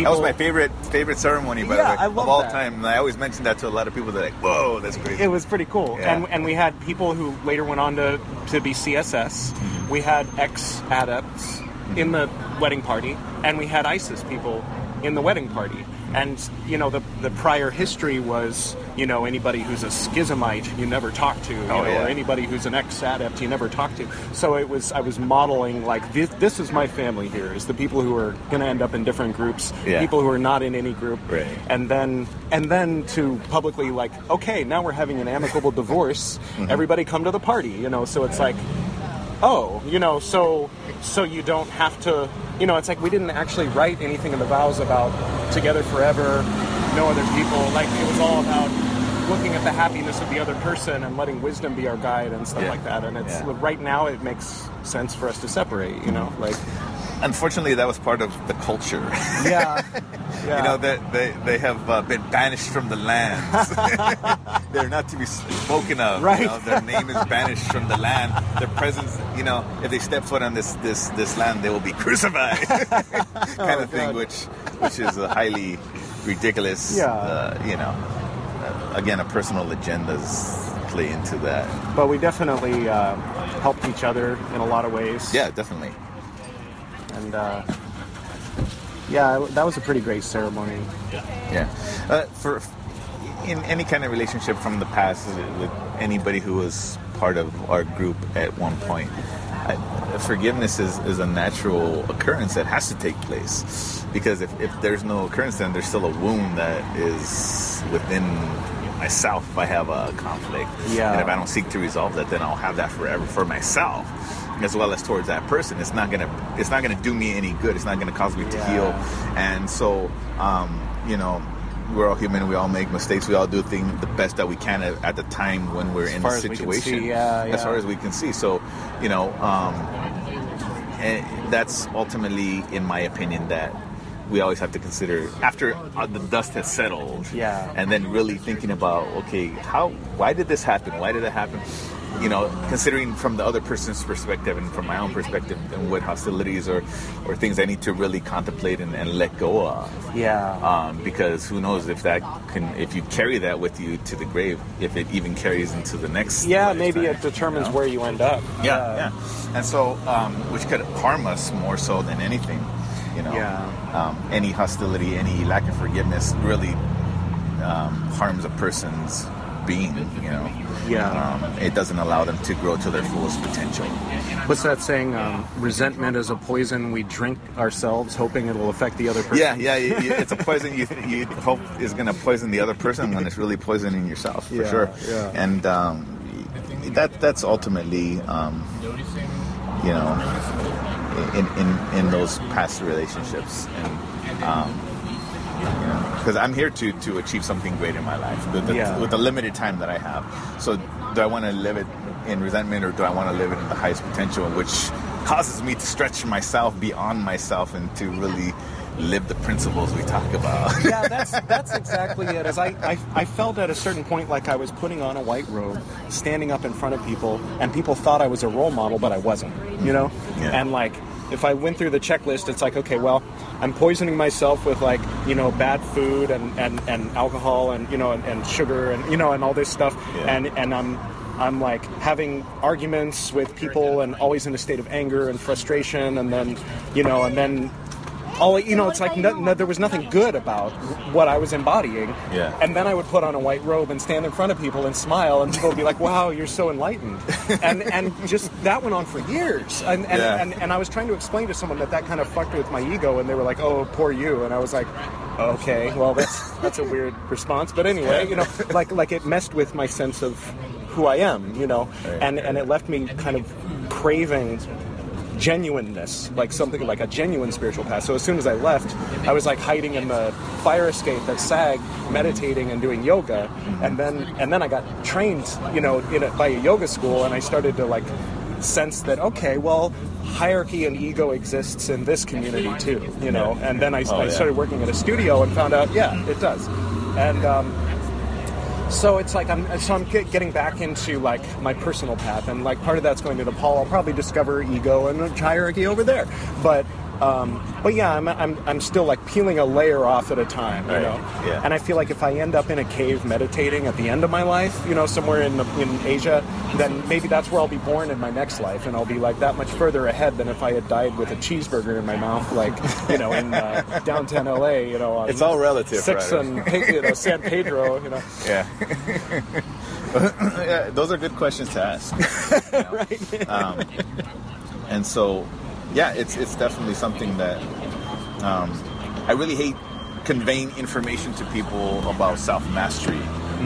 people. That was my favorite favorite ceremony, by Yeah, the way, I love of all that. time. And I always mention that to a lot of people. They're like, "Whoa, that's crazy." It was pretty cool, Yeah. and and we had people who later went on to to be CSS. Mm-hmm. We had ex adepts in the wedding party, and we had ISIS people in the wedding party. And you know the the prior history was you know anybody who's a schismite you never talk to, you Oh, know, yeah. or anybody who's an ex adept you never talk to. So it was I was modeling like this, this is my family here is the people who are going to end up in different groups, Yeah. people who are not in any group, Right. and then and then to publicly like okay now we're having an amicable divorce Mm-hmm. everybody come to the party you know so it's like oh you know so so you don't have to you know it's like we didn't actually write anything in the vows about together forever no other people like it was all about looking at the happiness of the other person and letting wisdom be our guide and stuff Yeah. like that. And it's Yeah. right now it makes sense for us to separate. You know, like Unfortunately, that was part of the culture. yeah, yeah. You know, they, they, they have uh, been banished from the lands. They're not to be spoken of. Right. You know, their name is banished from the land. Their presence, you know, if they step foot on this this, this land, they will be crucified. kind of thing, God. which which is a highly ridiculous. Yeah. Uh, you know, uh, again, a personal agendas play into that. but we definitely uh, helped each other in a lot of ways. Yeah, definitely. and uh, yeah, that was a pretty great ceremony. Yeah. Uh, for in any kind of relationship from the past with anybody who was part of our group at one point, I, forgiveness is, is a natural occurrence that has to take place. Because if, if there's no occurrence, then there's still a wound that is within myself if I have a conflict. Yeah. And if I don't seek to resolve that, then I'll have that forever for myself. As well as towards that person, it's not gonna it's not gonna do me any good. It's not gonna cause me to heal, and so um, you know we're all human. We all make mistakes. We all do things the best that we can at, at the time when we're in as we can situation. see, yeah, As far as we can see. So, you know, um, and that's ultimately, in my opinion, that we always have to consider after uh, the dust has settled. Yeah. And then really thinking about, okay, how, why did this happen? Why did it happen? You know, considering from the other person's perspective and from my own perspective, and what hostilities or, or things I need to really contemplate and, and let go of Yeah. um, because who knows if that can if you carry that with you to the grave if it even carries into the next yeah, maybe it determines you know? where you end up. yeah yeah and so um, which could harm us more so than anything you know Yeah. um, any hostility any lack of forgiveness really um, harms a person's being you know Yeah. um, it doesn't allow them to grow to their fullest potential What's that saying? Um, resentment is a poison we drink ourselves, hoping it will affect the other person. Yeah, yeah, it's a poison you, you hope is going to poison the other person when it's really poisoning yourself for Yeah, sure. yeah. And um, that that's ultimately, um, you know, in, in in those past relationships, and um, because I'm here to to achieve something great in my life with the, Yeah. with the limited time that I have. So, do I want to live it in resentment, or do I want to live it in the highest potential, which causes me to stretch myself beyond myself and to really live the principles we talk about? yeah, that's that's exactly it. As I, I I felt at a certain point like I was putting on a white robe, standing up in front of people, and people thought I was a role model, but I wasn't. You know, Yeah. and like if I went through the checklist, it's like okay, well, I'm poisoning myself with like you know bad food and and, and alcohol and you know and, and sugar and you know and all this stuff, Yeah. and and I'm. I'm like having arguments with people and always in a state of anger and frustration, and then, you know, and then all you know, it's like no, no, there was nothing good about what I was embodying. Yeah. And then I would put on a white robe and stand in front of people and smile, and people would be like, "Wow, you're so enlightened." And and just that went on for years. And and, Yeah. and and I was trying to explain to someone that that kind of fucked with my ego, and they were like, "Oh, poor you." And I was like, "Okay, well, that's that's a weird response." But anyway, you know, like like it messed with my sense of who I am, you know, and and it left me kind of craving genuineness, like something like a genuine spiritual path. So as soon as I left, I was like hiding in the fire escape at SAG, meditating and doing yoga, and then and then I got trained, you know, in a, by a yoga school, and I started to like sense that okay, well, hierarchy and ego exists in this community too, you know. And then I, Oh, I started working at a studio and found out, yeah, it does, and. Um, so it's like I'm so I'm get, getting back into like my personal path, and like part of that's going to Nepal. I'll probably discover ego and hierarchy over there, but um, but yeah, I'm, I'm I'm still like peeling a layer off at a time, you Right, know. yeah. And I feel like if I end up in a cave meditating at the end of my life, you know, somewhere in the, in Asia, then maybe that's where I'll be born in my next life, and I'll be like that much further ahead than if I had died with a cheeseburger in my mouth, like you know, in uh, downtown LA, you know. It's all relative, Six right? and you know, San Pedro, you know. Yeah. yeah, those are good questions to ask. right. Um, and so, yeah, it's it's definitely something that um, I really hate conveying information to people about self mastery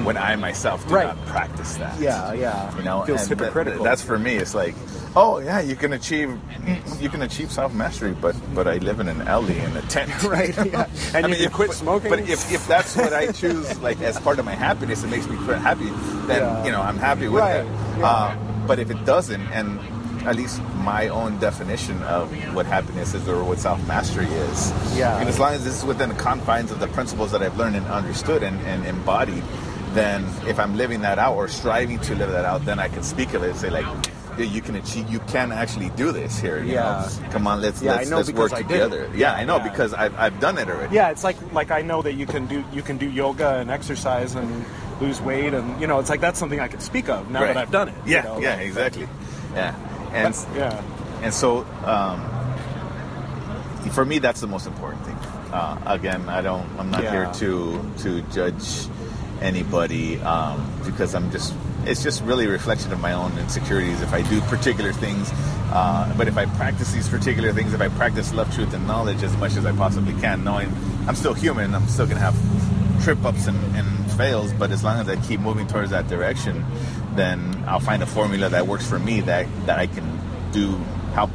when I myself do Right. not practice that. Yeah, yeah. You know, feels and that- hypocritical. that's for me. It's like, oh yeah, you can achieve, you can achieve self mastery, but but I live in an alley in a tent. right. Yeah. And you can if- quit but- smoking. But if, if that's what I choose, like as part of my happiness, it makes me happy. Then Yeah. you know I'm happy with Right, it. yeah. Uh, but if it doesn't, and at least my own definition of what happiness is or what self mastery is, Yeah. and as long as this is within the confines of the principles that I've learned and understood and, and embodied, then if I'm living that out or striving to live that out, then I can speak of it and say like. You can achieve. You can actually do this here. You Yeah. know? Come on, let's Yeah, I let's, know let's work I did together. Yeah, I know Yeah. because I've, I've done it already. yeah, it's like like I know that you can do you can do yoga and exercise and lose weight and you know it's like that's something I can speak of now Right. that I've done it. you Yeah, know? yeah, exactly. Yeah, and yeah. and so um, for me, that's the most important thing. Uh, again, I don't. I'm not Yeah. here to to judge anybody um, because I'm just. It's just really a reflection of my own insecurities. If I do particular things, uh, but if I practice these particular things, if I practice love, truth, and knowledge as much as I possibly can, knowing I'm still human, I'm still gonna have trip ups and, and fails. But as long as I keep moving towards that direction, then I'll find a formula that works for me that that I can do help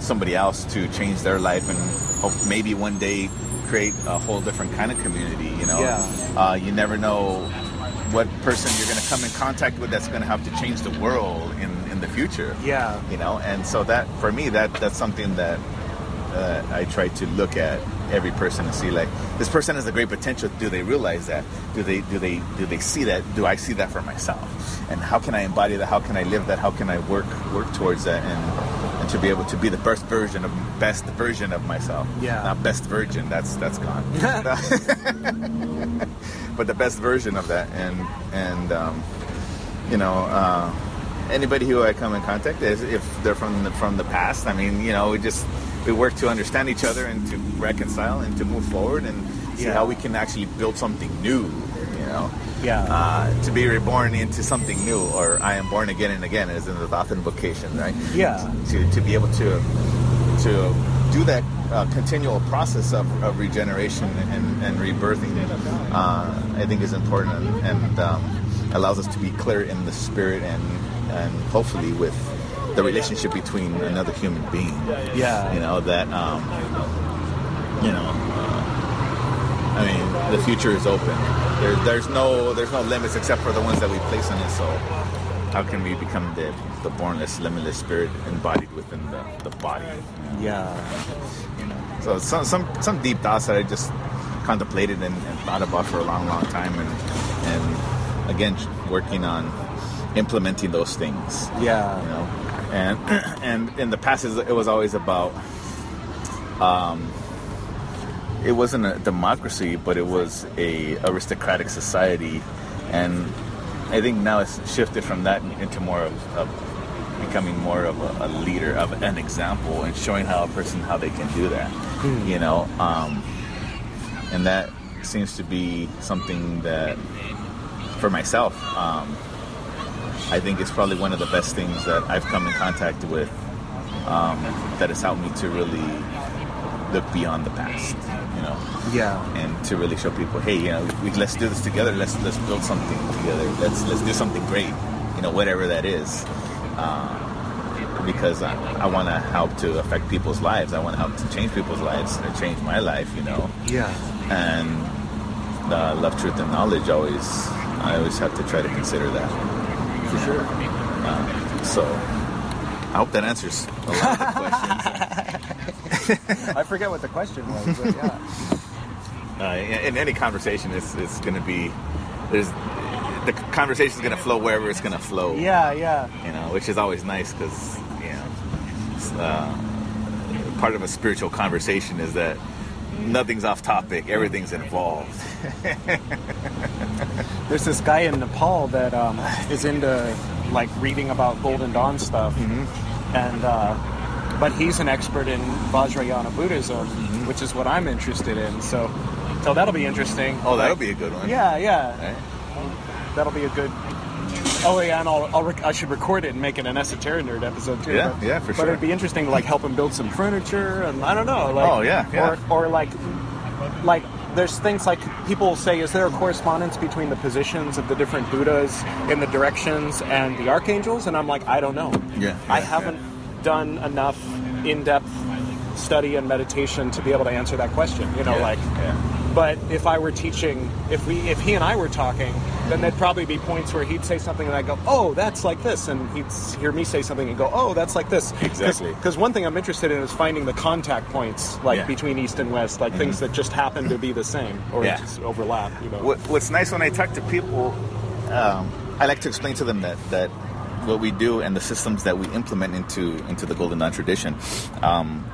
somebody else to change their life and hope maybe one day create a whole different kind of community. You know, Yeah. uh, you never know what person you're going to come in contact with that's going to have to change the world in in the future. Yeah. you know, and so that for me that that's something that uh, I try to look at every person and see like this person has a great potential. Do they realize that? Do they do they do they see that? Do I see that for myself? And how can I embody that? How can I live that? How can I work work towards that and and to be able to be the best version of best version of myself? Yeah. not best virgin. That's that's gone. but the best version of that and and um, you know uh, anybody who I come in contact is if they're from the, from the past I mean you know we just we work to understand each other and to reconcile and to move forward and see Yeah. how we can actually build something new you know Yeah. uh, to be reborn into something new or I am born again and again as in the Dathan vocation right Yeah. to, to be able to to do that uh, continual process of, of regeneration and, and rebirthing, uh, I think is important and, and um, allows us to be clear in the spirit and and hopefully with the relationship between another human being. Yeah. You know that um, you know. Uh, I mean, the future is open. There, there's no there's no limits except for the ones that we place on it. So, how can we become the the bornless, limitless spirit embodied within the, the body? Yeah. You know. So some some some deep thoughts that I just contemplated and, and thought about for a long, long time, and and again working on implementing those things Yeah. you know and and in the past it was always about um it wasn't a democracy but it was a aristocratic society. And i think now it's shifted from that into more of, of becoming more of a, a leader of an example and showing how a person how they can do that you know? Um and that seems to be something that for myself um I think it's probably one of the best things that I've come in contact with um, that has helped me to really look beyond the past, you know, Yeah. and to really show people, hey, you know, we, let's do this together. Let's let's build something together. Let's let's do something great, you know, whatever that is. Uh, because I, I want to help to affect people's lives. I want to help to change people's lives and change my life, you know Yeah. and uh, love, truth, and knowledge always I always have to try to consider that. For sure. Uh, so I hope that answers a lot of the questions. I forget what the question was, but yeah. Uh, in, in any conversation, it's it's going to be there's the conversation is going to flow wherever it's going to flow. Yeah, yeah. you know, which is always nice because you know uh, part of a spiritual conversation is that nothing's off topic, everything's involved. There's this guy in Nepal that um, is into like reading about Golden Dawn stuff, Mm-hmm. and uh, but he's an expert in Vajrayana Buddhism, Mm-hmm. which is what I'm interested in. So, so that'll be interesting. Oh, that'll be a good one. Yeah, yeah. Right? That'll be a good. Oh yeah, and I'll, I'll rec- I should record it and make it an esoteric nerd episode too. Yeah, but, yeah, for sure. But it'd be interesting to like help him build some furniture and I don't know, like Oh, yeah, yeah. or or like like there's things like people say, is there a correspondence between the positions of the different Buddhas in the directions and the archangels? And I'm like, I don't know. Yeah, I yeah, haven't done enough in-depth study and meditation to be able to answer that question. You know, Yeah, like. But if I were teaching, if we, if he and I were talking, then there'd probably be points where he'd say something and I'd go, "Oh, that's like this," and he'd hear me say something and go, "Oh, that's like this." Exactly. Because one thing I'm interested in is finding the contact points, like Yeah. Mm-hmm. between east and west, like things that just happen to be the same or Yeah. just overlap. You know. What, what's nice when I talk to people, um, I like to explain to them that that what we do and the systems that we implement into into the Golden Dawn tradition, um,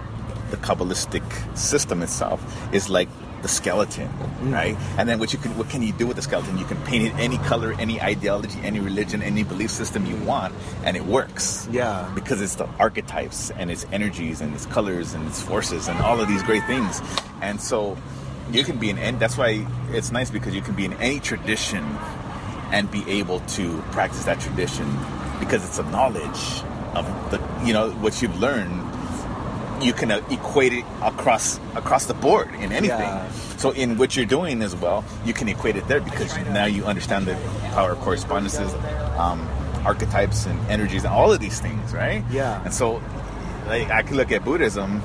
the Kabbalistic system itself is like the skeleton, mm. right? And then what you can what can you do with the skeleton? You can paint it any color, any ideology, any religion, any belief system you want, and it works. Yeah. because it's the archetypes and its energies and its colors and its forces and all of these great things. And so you can be in any, that's why it's nice because you can be in any tradition and be able to practice that tradition because it's a knowledge of the you know what you've learned you can uh, equate it across across the board in anything Yeah. so in what you're doing as well you can equate it there because now you understand the power of correspondences um, archetypes and energies and all of these things right Yeah. and so like i can look at buddhism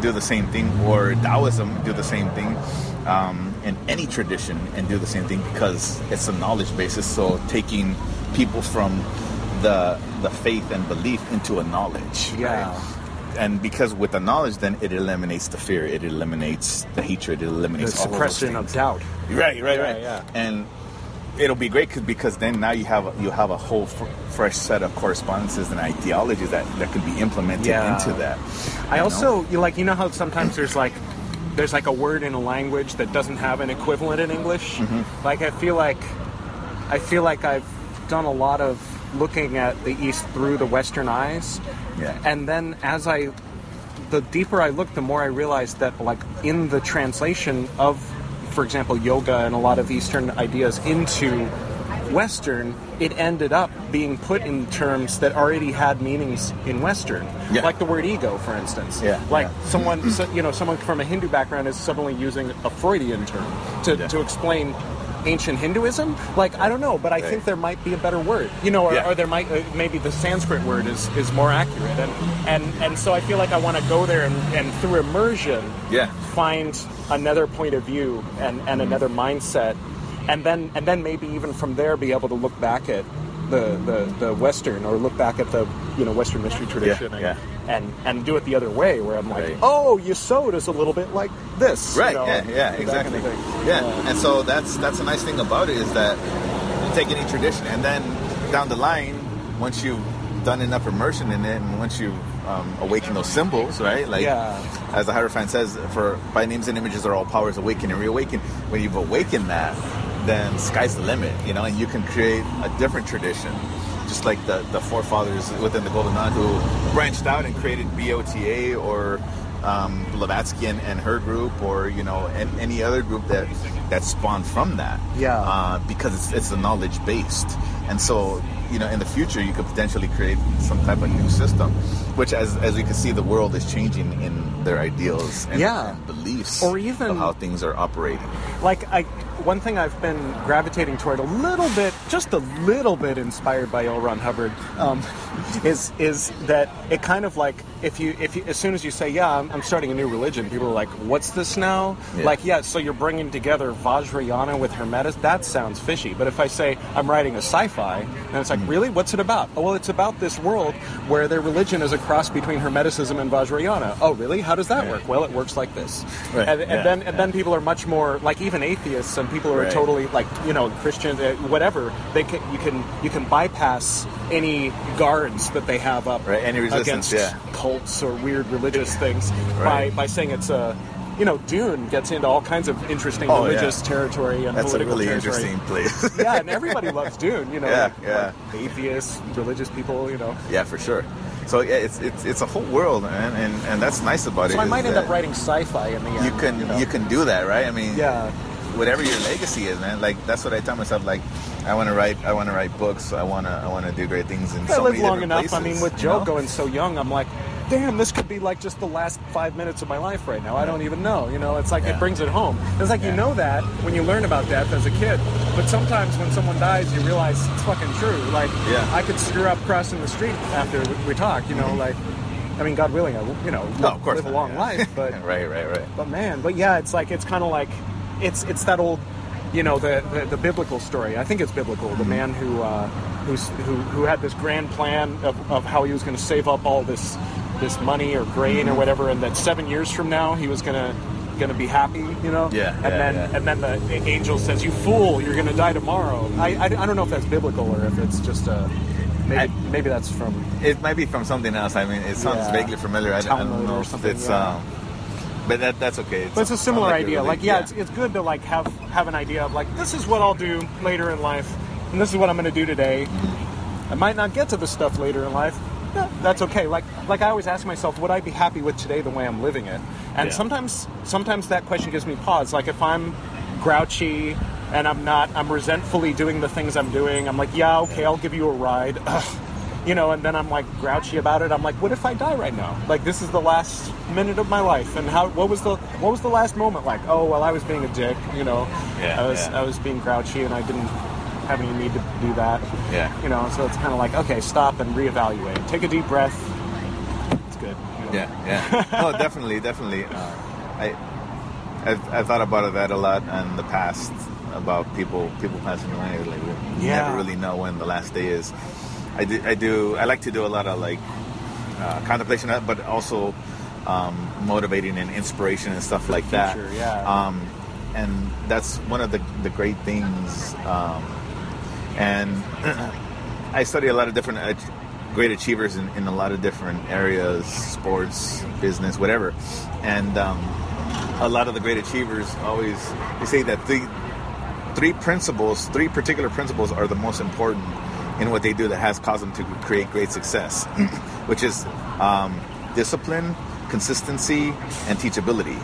do the same thing or taoism do the same thing um, in any tradition and do the same thing because it's a knowledge basis so taking people from the the faith and belief into a knowledge Yeah. right? And because with the knowledge then it eliminates the fear it eliminates the hatred it the eliminates those suppression of doubt. Right, right, Yeah, right. yeah. And it'll be great because because then now you have a, you have a whole f- fresh set of correspondences and ideologies that, that can be implemented Yeah. into that. I know? also you like you know how sometimes there's like there's like a word in a language that doesn't have an equivalent in English. Mm-hmm. Like I feel like I feel like I've done a lot of looking at the East through the Western eyes, Yeah. and then as I the deeper I look, the more I realize that like in the translation of, for example, yoga and a lot of Eastern ideas into Western, it ended up being put in terms that already had meanings in Western, Yeah. like the word ego, for instance. Yeah, Like yeah. someone, so, you know, someone from a Hindu background is suddenly using a Freudian term to, to explain ancient Hinduism. Like I don't know, but I think there might be a better word, you know, or, Yeah. or there might uh, maybe the Sanskrit word is is more accurate, and and and so I feel like I want to go there and, and through immersion, Yeah. find another point of view and, and another mindset, and then and then maybe even from there be able to look back at the, the, the Western or look back at the you know Western mystery tradition and, yeah. and and do it the other way where I'm like, Right. oh, Yesod is a little bit like this, you Right. know, yeah. Yeah. Exactly. kind of yeah. And so that's that's a nice thing about it is that you take any tradition and then down the line, once you've done enough immersion in it, and once you um, awaken those symbols, right? Like Yeah. as the Hierophant says, for by names and images are all powers awaken and reawaken. When you've awakened that, then sky's the limit, you know, and you can create a different tradition. Just like the, the forefathers within the Golden Dawn who branched out and created BOTA or um, Blavatsky and, and her group, or you know, and any other group that that spawned from that. Yeah. Uh, because it's, it's a knowledge based, and so you know, in the future, you could potentially create some type of new system, which, as as we can see, the world is changing in their ideals and, Yeah. and beliefs, Or even- how things are operating. like I one thing I've been gravitating toward a little bit, just a little bit inspired by L. Ron Hubbard, um, is is that it kind of like if you if you as soon as you say yeah I'm, I'm starting a new religion, people are like what's this now? Yeah. Like yeah, so you're bringing together Vajrayana with Hermetis. That sounds fishy. But if I say I'm writing a sci-fi, and it's like Mm. really what's it about? Oh well, it's about this world where their religion is a cross between Hermeticism and Vajrayana. Oh really? How does that Right. work? Well, it works like this. Right. And, and Yeah. then and then people are much more like even atheists and people who are totally like you know Christians uh, whatever they can you can you can bypass any guards that they have up Right, any resistance, against yeah. cults or weird religious things Right. by by saying it's a you know Dune gets into all kinds of interesting Oh, yeah. religious territory and That's political really territory. interesting place. yeah, and everybody loves Dune. You know, Yeah, like, yeah. like atheists, religious people. You know, yeah, for sure. So yeah, it's it's it's a whole world, man, and and that's nice about it. so I might end up writing sci-fi in the end. You can you, know? you can do that, right? I mean, yeah. Whatever your legacy is, man. Like that's what I tell myself. Like I want to write, I want to write books. I want to, I want to do great things in I so live many long enough. I mean, with you Joe know? going so young, I'm like, damn, this could be like just the last five minutes of my life right now. I don't even know. You know, it's like Yeah. it brings it home. It's like you know that when you learn about death as a kid, but sometimes when someone dies, you realize it's fucking true. Like, Yeah. I could screw up crossing the street after we- talk. You know, like, I mean, God willing, I you know, Mm-hmm. No, of course live a long yeah. life, but right, right, right. but man, but yeah, it's like it's kind of like it's it's that old, you know, the, the the biblical story. I think it's biblical. The man who uh, who's who who had this grand plan of, of how he was going to save up all this this money or grain or whatever, and that seven years from now he was gonna gonna be happy, you know. Yeah, And yeah, then yeah. and then the angel says, "You fool! You're gonna die tomorrow." I, I, I don't know if that's biblical or if it's just a maybe I- maybe that's from It might be from something else. I mean, it sounds Yeah. vaguely familiar. I, don't- I don't know or something, it's. Um, but that that's okay. But it's a similar sounds idea. really- Like, yeah, It's, it's good to like have have an idea of like this is what I'll do later in life, and this is what I'm going to do today. I might not get to the stuff later in life. Yeah, that's okay. Like like I always ask myself, would I be happy with today the way I'm living it? And Yeah. sometimes sometimes that question gives me pause. Like if I'm grouchy and I'm not, I'm resentfully doing the things I'm doing. I'm like, yeah, okay, I'll give you a ride. Ugh. You know, and then I'm like grouchy about it. I'm like, what if I die right now? Like this is the last minute of my life, and how? What was the what was the last moment like? Oh well, I was being a dick. You know, Yeah, I was yeah. I was being grouchy, and I didn't have any need to do that. Yeah. You know, so it's kind of like, okay, stop and reevaluate. Take a deep breath. It's good. you know. Yeah, yeah. No, definitely, definitely. Uh, I, I've, I've thought about that a lot in the past about people people passing away. Like, we Yeah. never really know when the last day is. I do, I do. I like to do a lot of like uh, contemplation, but also um, motivating and inspiration and stuff like that. yeah. Um, and that's one of the the great things. Um, and I study a lot of different uh, great achievers in, in a lot of different areas, sports, business, whatever. And um, a lot of the great achievers always they say that three three principles, three particular principles, are the most important in what they do that has caused them to create great success, which is um, discipline. Consistency and teachability,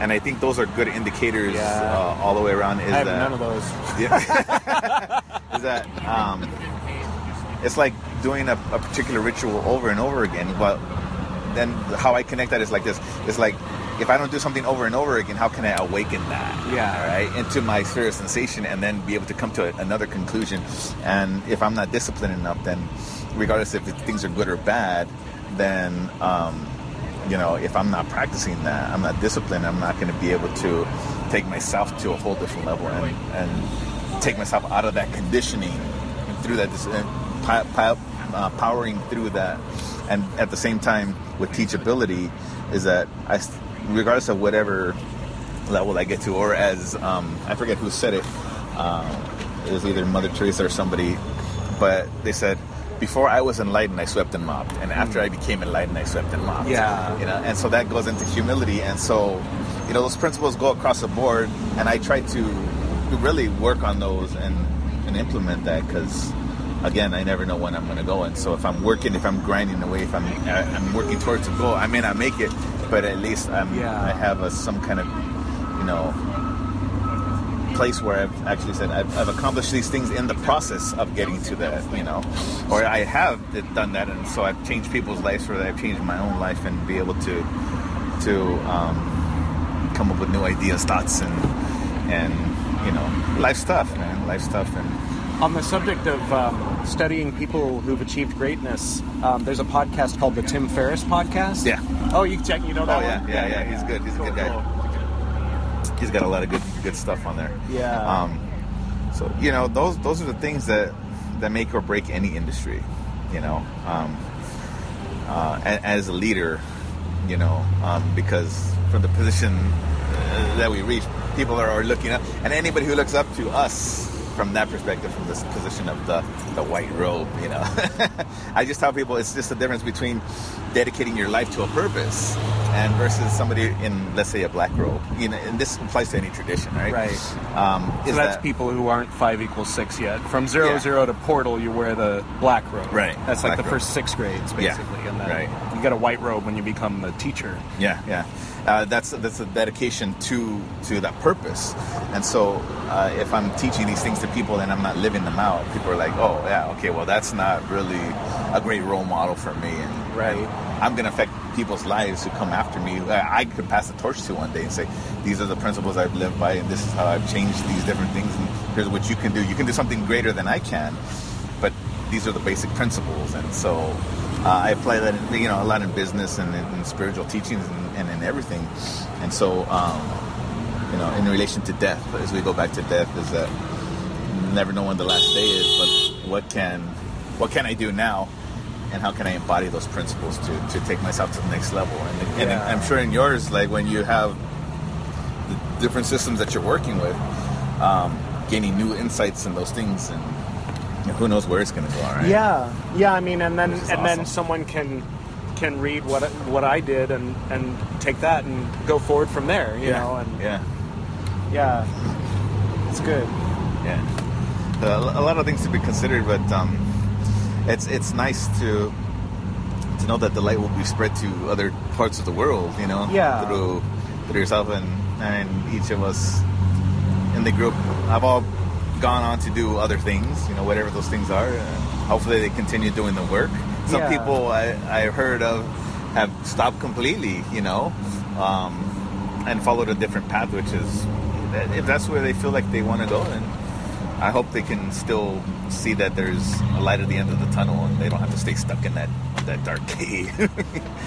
and I think those are good indicators. Yeah. uh, all the way around. Is I have that none of those. yeah. is that um, it's like doing a, a particular ritual over and over again. But then how I connect that is like this: it's like if I don't do something over and over again, how can I awaken that? Yeah. right into my sphere of sensation, and then be able to come to a, another conclusion. And if I'm not disciplined enough, then regardless if things are good or bad, then um, you know, if I'm not practicing that, I'm not disciplined, I'm not going to be able to take myself to a whole different level and, and take myself out of that conditioning and through that, pi- pi- uh, powering through that. And at the same time, with teachability, is that I, regardless of whatever level I get to, or as um, I forget who said it, um, it was either Mother Teresa or somebody, but they said, before I was enlightened, I swept and mopped, and after I became enlightened, I swept and mopped. Yeah. you know, and so that goes into humility, and so you know those principles go across the board, and I try to really work on those and and implement that because again, I never know when I'm going to go, and so if I'm working, if I'm grinding away, if I'm I'm working towards a goal, I may not make it, but at least I'm Yeah. I have a, some kind of you know place where I've actually said I've, I've accomplished these things in the process of getting to that, you know, or I have done that, and so I've changed people's lives, or I've changed my own life, and be able to to um, come up with new ideas, thoughts, and and you know, life stuff, man, life stuff, and On the subject of um, studying people who've achieved greatness, um, there's a podcast called the Tim Ferriss Podcast. Yeah. Oh, you can check. You know that Oh, yeah, one? yeah, yeah, he's good, he's a good guy. he's got a lot of good good stuff on there. Yeah. Um, so you know, those those are the things that that make or break any industry. You know, um, uh, as a leader, you know, um, because from the position uh, that we reach, people are, are looking up, and anybody who looks up to us from that perspective, from this position of the the white robe, you know, I just tell people it's just the difference between dedicating your life to a purpose and versus somebody in, let's say, a black robe. You know, and this applies to any tradition, right? Right. Um, So that's that- people who aren't five equals six yet. From zero Yeah. zero to portal, you wear the black robe. Right, That's like black the robe. first six grades, Yeah, basically. And then right. you get a white robe when you become the teacher. Yeah, yeah. Uh, that's that's a dedication to to that purpose. And so, uh, if I'm teaching these things to people and I'm not living them out, people are like, "Oh, yeah, okay, well, that's not really a great role model for me." And Right. and I'm going to affect people's lives who come after me. I I could pass the torch to one day and say, these are the principles I've lived by, and this is how I've changed these different things, and here's what you can do. You can do something greater than I can, but these are the basic principles, and so uh, I apply that, in, you know, a lot in business and in, in spiritual teachings and, and in everything, and so. Um, you know, in relation to death, as we go back to death, is that never know when the last day is, but what can what can I do now, and how can I embody those principles to, to take myself to the next level? And, and Yeah. I'm sure in yours, like when you have the different systems that you're working with, um, gaining new insights and those things, and who knows where it's going to go. All right. Yeah, yeah. I mean, and then and then someone can can read what what I did and and take that and go forward from there. You Yeah. know, and yeah. yeah, it's good. Yeah, Uh, a lot of things to be considered, but um, it's it's nice to to know that the light will be spread to other parts of the world. You know, Yeah. through through yourself and and each of us in the group. I've all gone on to do other things. You know, whatever those things are. Hopefully, they continue doing the work. Some Yeah. people I I heard of have stopped completely. You know. Um, and followed a different path, which is if that's where they feel like they want to go, then I hope they can still see that there's a light at the end of the tunnel, and they don't have to stay stuck in that that dark key.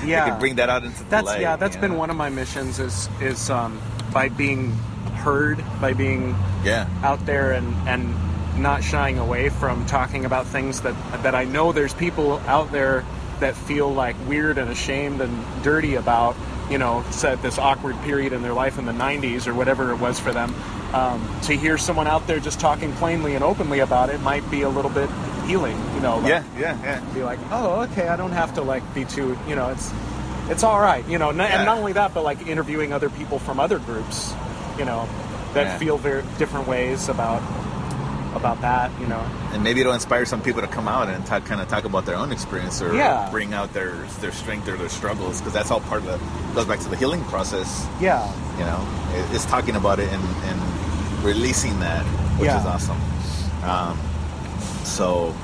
Yeah. they can bring that out into the That's light. yeah. That's been one of my missions is is um, by being heard, by being Yeah, out there and and not shying away from talking about things that that I know there's people out there that feel like weird and ashamed and dirty about you know said this awkward period in their life in the 90s or whatever it was for them um, to hear someone out there just talking plainly and openly about it might be a little bit healing you know like, yeah, yeah, yeah. be like oh okay I don't have to like be too you know it's it's all right you know n- Yeah. and not only that but like interviewing other people from other groups you know that Yeah. feel very different ways about about that you know And maybe it'll inspire some people to come out and talk, kind of talk about their own experience, or Yeah. bring out their their strength or their struggles, because that's all part of the goes back to the healing process. yeah You know, It- it's talking about it and, and releasing that, which is awesome. Um, so,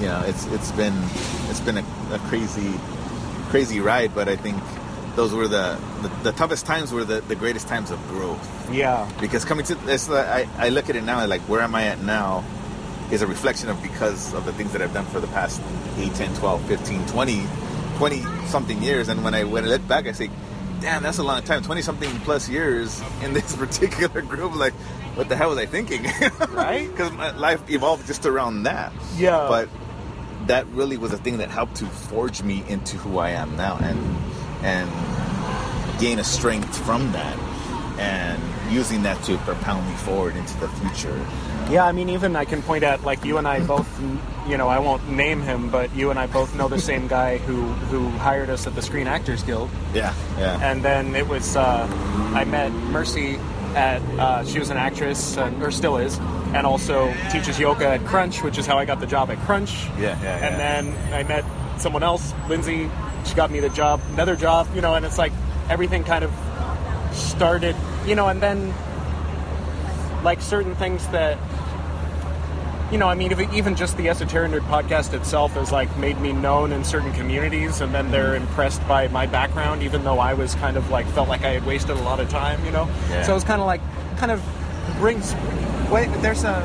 you know, it's it's been it's been a, a crazy crazy ride, but I think those were the the, the toughest times were the, the greatest times of growth. Yeah. Because coming to this I, I look at it now like where am i at now is a reflection of because of the things that i've done for the past 8 10 12 15 20 20 something years. And when i when i look back i say damn that's a long time 20 something plus years in this particular group like what the hell was i thinking Right? because my life evolved just around that Yeah. but that really was a thing that helped to forge me into who i am now and and gain a strength from that and using that to propel me forward into the future. Yeah i mean even i can point at like you and i both you know i won't name him but you and i both know the same guy who who hired us at the screen actors guild Yeah, yeah. and then it was uh, I met Mercy at uh, she was an actress uh, or still is, and also teaches yoga at Crunch, which is how I got the job at Crunch. Yeah, yeah, yeah. And then I met someone else, Lindsay. She got me the job, another job, you know, and it's like everything kind of started, you know, and then like certain things that you know, I mean, if- even just the Esoteric Nerd podcast itself has like made me known in certain communities, and then they're impressed by my background, even though I was kind of like felt like I had wasted a lot of time, you know. Yeah. So it's kind of like, kind of brings. Wait, there's a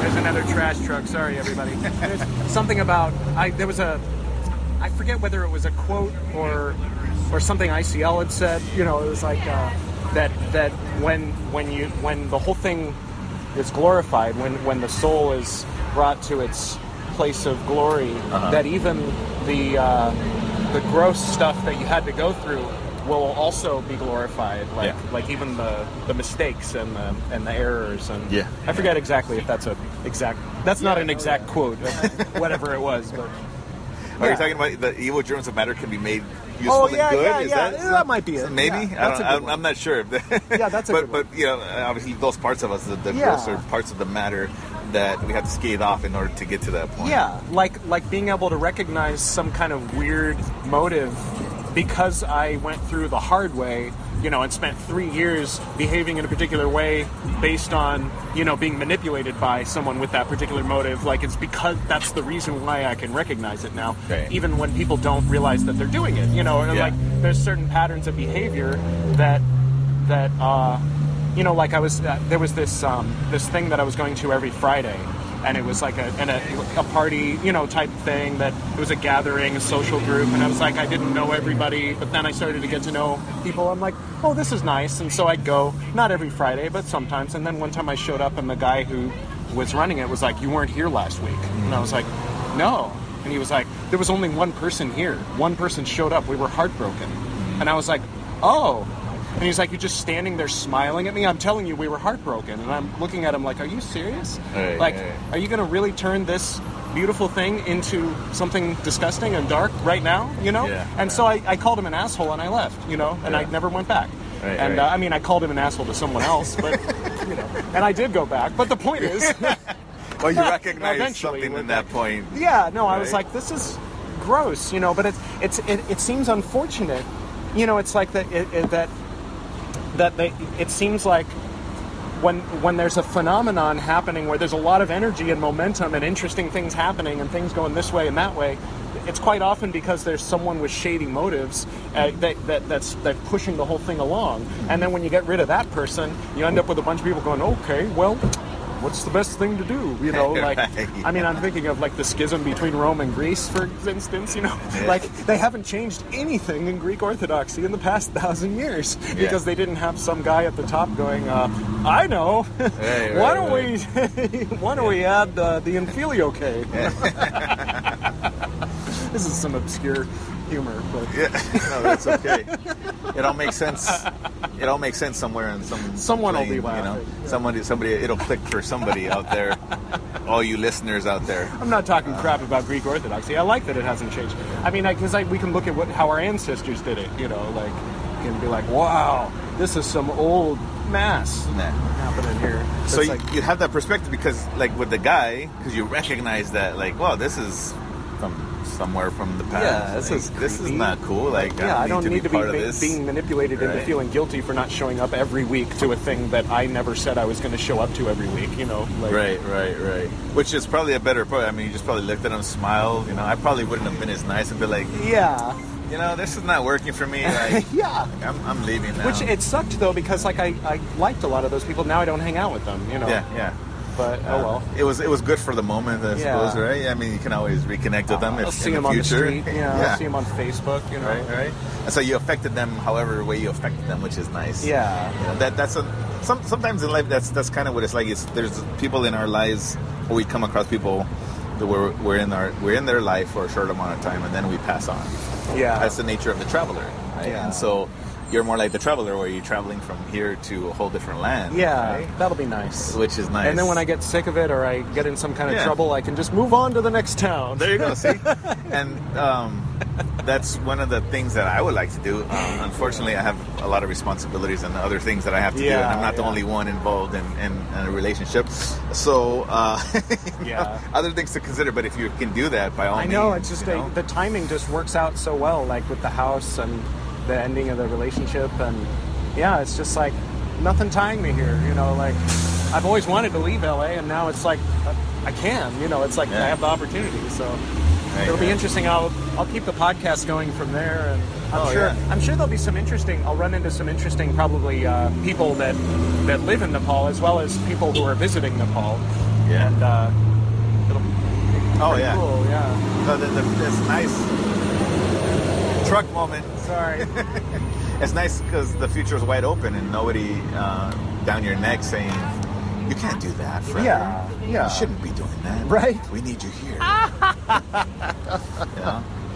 there's another trash truck. Sorry, everybody. There's something about I. There was a. I forget whether it was a quote or or something ICL had said. You know, it was like uh, that that when when you when the whole thing is glorified, when when the soul is brought to its place of glory, that even the uh, the gross stuff that you had to go through will also be glorified. Like Yeah. like even the the mistakes and the and the errors and Yeah. I forget exactly if that's a exact. That's not an exact quote, whatever it was. But Are you talking about the evil germs of matter can be made useful Oh, and yeah, good? yeah, Is yeah. that, That might be it. Maybe Yeah, I don't, a good I'm, not sure. Yeah, that's a but good one. but you know, uh, obviously those parts of us, the, the Yeah. grosser parts of the matter that we have to skate off in order to get to that point. Yeah, like like being able to recognize some kind of weird motive because I went through the hard way. You know, and spent three years behaving in a particular way based on, you know, being manipulated by someone with that particular motive. Like it's because that's the reason why I can recognize it now, Right. even when people don't realize that they're doing it. You know, Yeah. like there's certain patterns of behavior that that uh, you know, like I was uh, there was this um, this thing that I was going to every Friday. And it was like a, a, a party, you know, type thing that it was a gathering, a social group. And I was like, I didn't know everybody, but then I started to get to know people. I'm like, oh, this is nice. And so I'd go, not every Friday, but sometimes. And then one time I showed up and the guy who was running it was like, you weren't here last week. And I was like, no. And he was like, there was only one person here. One person showed up. We were heartbroken. And I was like, oh. And he's like, you're just standing there smiling at me. I'm telling you, we were heartbroken. And I'm looking at him like, are you serious? Right, like, right. are you going to really turn this beautiful thing into something disgusting and dark right now? You know? Yeah, and so I, I called him an asshole and I left, you know? And I never went back. Right, and right. Uh, I mean, I called him an asshole to someone else, but, you know. And I did go back. But the point is. Well, you recognize something in that point. Yeah, no, I was like, this is gross, you know. But it's it's it, it seems unfortunate, you know. It's like that it, it, that that they, it seems like when when there's a phenomenon happening where there's a lot of energy and momentum and interesting things happening and things going this way and that way. It's quite often because there's someone with shady motives uh, that, that that's that pushing the whole thing along, and then when you get rid of that person, you end up with a bunch of people going, "Okay, well, what's the best thing to do?" You know, like Right. I mean, I'm thinking of like the schism between Rome and Greece, for instance. You know, Yeah. like they haven't changed anything in Greek Orthodoxy in the past thousand years because they didn't have some guy at the top going, uh, "I know, Right, why don't we, why don't we add uh, the filioque?" this is some obscure humor, but Yeah, no, that's okay. It all makes sense. It all makes sense somewhere in some. Someone will plane, be You know, yeah. somebody, somebody. It'll click for somebody out there. All you listeners out there. I'm not talking uh, crap about Greek Orthodoxy. I like that it hasn't changed. I mean, because I, we can look at what how our ancestors did it. You know, like and be like, "Wow, this is some old mass Nah. happening here." So you, like, you have that perspective because, like, with the guy, because you recognize that, like, wow, this is from somewhere from the past. Yeah, this Like, is this is creepy. not cool. Like, yeah, I don't need to be, part of ma- this. being manipulated into feeling guilty for not showing up every week to a thing that I never said I was going to show up to every week. You know, like, Right, right, right. Which is probably a better part. I mean, you just probably looked at him, smiled. You know, I probably wouldn't have been as nice and be like, Yeah, you know, this is not working for me. Like, yeah. I'm, I'm leaving now. Which it sucked though because like I, I liked a lot of those people. Now I don't hang out with them. You know. yeah, yeah. But oh uh, well. It was it was good for the moment, I Yeah. suppose, right? I mean, you can always reconnect with them if I'll see in them the on the future. street. Yeah, I'll see them on Facebook. You know. right, right. And so you affected them, however way you affected them, which is nice. Yeah. You know, that that's a some, sometimes in life that's that's kind of what it's like. It's there's people in our lives, or we come across people that we're we're in our we're in their life for a short amount of time, and then we pass on. Yeah. That's the nature of the traveler, right? Yeah. And so you're more like the traveler, where you're traveling from here to a whole different land. Yeah, right? that'll be nice. which is nice. And then when I get sick of it or I get in some kind of Yeah. trouble, I can just move on to the next town. There you go. See, and um, that's one of the things that I would like to do. Um, unfortunately, I have a lot of responsibilities and other things that I have to do, and I'm not the only one involved in, in, in a relationship. So, uh, you know, Yeah. other things to consider. But if you can do that, by all I means, know it's just a, know. the timing just works out so well, like with the house and the ending of the relationship, and yeah, it's just like nothing tying me here. You know, like I've always wanted to leave LA, and now it's like uh, I can. You know, it's like Yeah. I have the opportunity. So it'll be interesting. I'll I'll keep the podcast going from there, and I'm Oh, sure yeah. I'm sure there'll be some interesting. I'll run into some interesting probably uh, people that that live in Nepal as well as people who are visiting Nepal. Yeah. And uh, it'll be Oh yeah. cool. Yeah. So the, the, this nice truck moment. Sorry. It's nice because the future is wide open and nobody uh, down your neck saying you can't do that. Forever. Yeah, yeah. You shouldn't be doing that. Right. We need you here. yeah.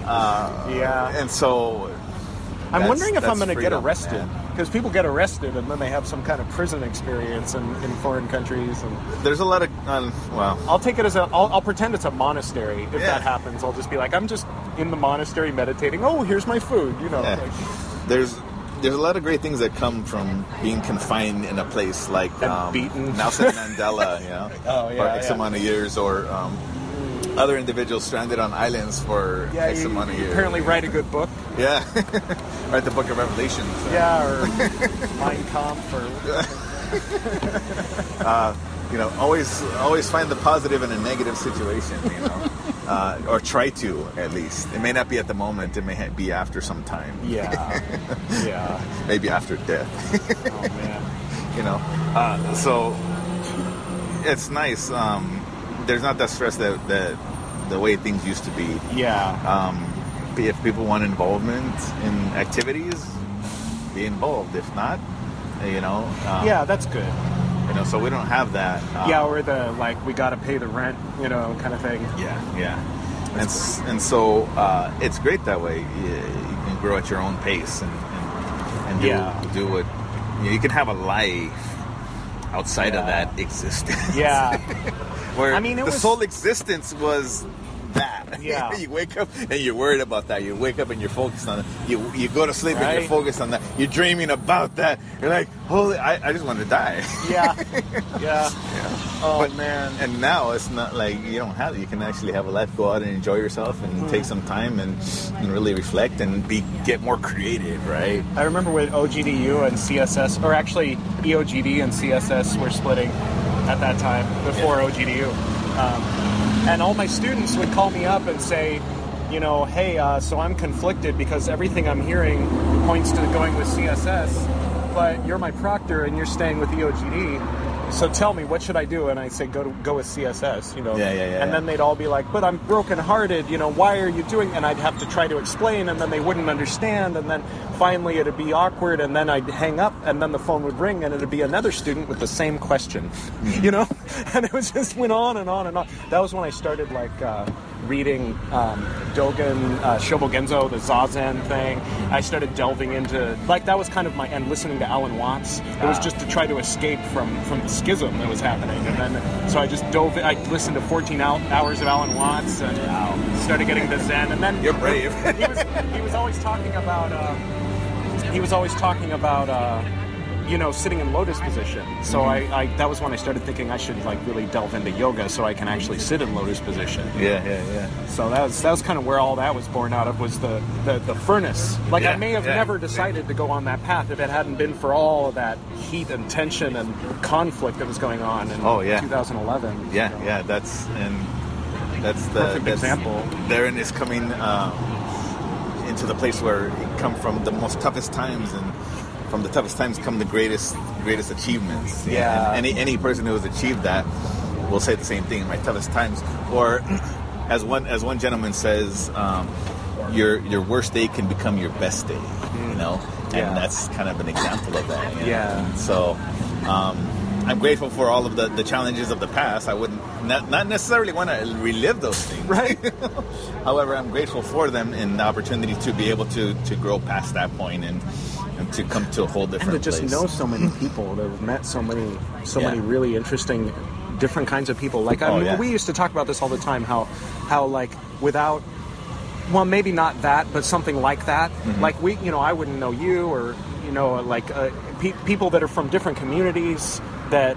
Uh, Yeah. And so. I'm wondering if I'm going to get arrested man. Because people get arrested and then they have some kind of prison experience in, in foreign countries. And There's a lot of um, well, I'll take it as a. I'll, I'll pretend it's a monastery. If Yeah. that happens, I'll just be like, I'm just in the monastery meditating. Oh, here's my food. You know. Yeah. like- there's there's a lot of great things that come from being confined in a place like And um, beaten. Nelson Mandela, you know, Oh, yeah, for X yeah. amount of years, or um, other individuals stranded on islands for Yeah, X you amount of years. apparently write a good book. Yeah. Write the Book of Revelations. Yeah, or Mein Kampf, or You know, always always find the positive in a negative situation. You know, uh, or try to at least. It may not be at the moment. It may ha- be after some time. yeah, yeah. Maybe after death. Oh man. you know. Uh, so it's nice. Um, there's not that stress that, that the way things used to be. Yeah. Um, if people want involvement in activities, be involved. If not, you know. Um, yeah, that's good. You know, so we don't have that. Um, Yeah, or the like we got to pay the rent, you know, kind of thing. Yeah, yeah. And, s- and so uh, it's great that way. You, you can grow at your own pace and, and, and do, Yeah. do what you, know, you can have a life outside of that existence. Yeah. Where I mean, it the was- sole existence was. Yeah. you wake up and you're worried about that. You wake up and you're focused on it. You you go to sleep and you're focused on that. You're dreaming about that. You're like, holy, I, I just want to die. Yeah. Yeah. Oh But- man. And now it's not like you don't have it. You can actually have a life, go out and enjoy yourself, and Mm. take some time and, and really reflect and be get more creative, right? I remember when OGDU and CSS, or actually EOGD and CSS were splitting at that time before OGDU. Um, and all my students would call me up and say, you know, hey, uh, so I'm conflicted because everything I'm hearing points to going with CSS, but you're my proctor and you're staying with EOGD. So tell me, what should I do? And I say, go to go with CSS, you know. Yeah, yeah, yeah, And then they'd all be like, but I'm brokenhearted, you know, why are you doing? And I'd have to try to explain, and then they wouldn't understand, and then finally it'd be awkward, and then I'd hang up, and then the phone would ring, and it'd be another student with the same question, you know? And it was just went on and on and on. That was when I started, like, uh, reading um, Dogen, uh, Shobogenzo, the Zazen thing. I started delving into, like, that was kind of my, and listening to Alan Watts. It was Ah. just to try to escape from, from the schism that was happening. And then, so I just dove, I listened to 14 hours of Alan Watts and started getting to Zen. And then You're brave. he was, he was always talking about, uh, he was always talking about, uh, you know, sitting in lotus position. So Mm-hmm. I, I, that was when I started thinking I should like really delve into yoga so I can actually sit in lotus position. Yeah, yeah, yeah. So that was that was kind of where all that was born out of was the the, the furnace. Like I may have yeah. never decided to go on that path if it hadn't been for all of that heat and tension and conflict that was going on in Oh, yeah. 2011. Yeah, know. yeah. That's and that's the Perfect that's, example. Therein is coming uh, into the place where it come from the most toughest times and. From the toughest times come the greatest, greatest achievements. Yeah. And any any person who has achieved that will say the same thing. My toughest times, or as one as one gentleman says, um, your your worst day can become your best day. You know, and Yeah. that's kind of an example of that. you know? Yeah. So um, I'm grateful for all of the, the challenges of the past. I wouldn't not, not necessarily want to relive those things. Right. However, I'm grateful for them and the opportunity to be able to, to grow past that point and, and to come to a whole and different to just place. know so many people that have met so many so Yeah. many really interesting different kinds of people like I Oh, mean, yeah. we used to talk about this all the time how how like without well maybe not that but something like that Mm-hmm. like we you know I wouldn't know you or you know like uh, pe- people that are from different communities that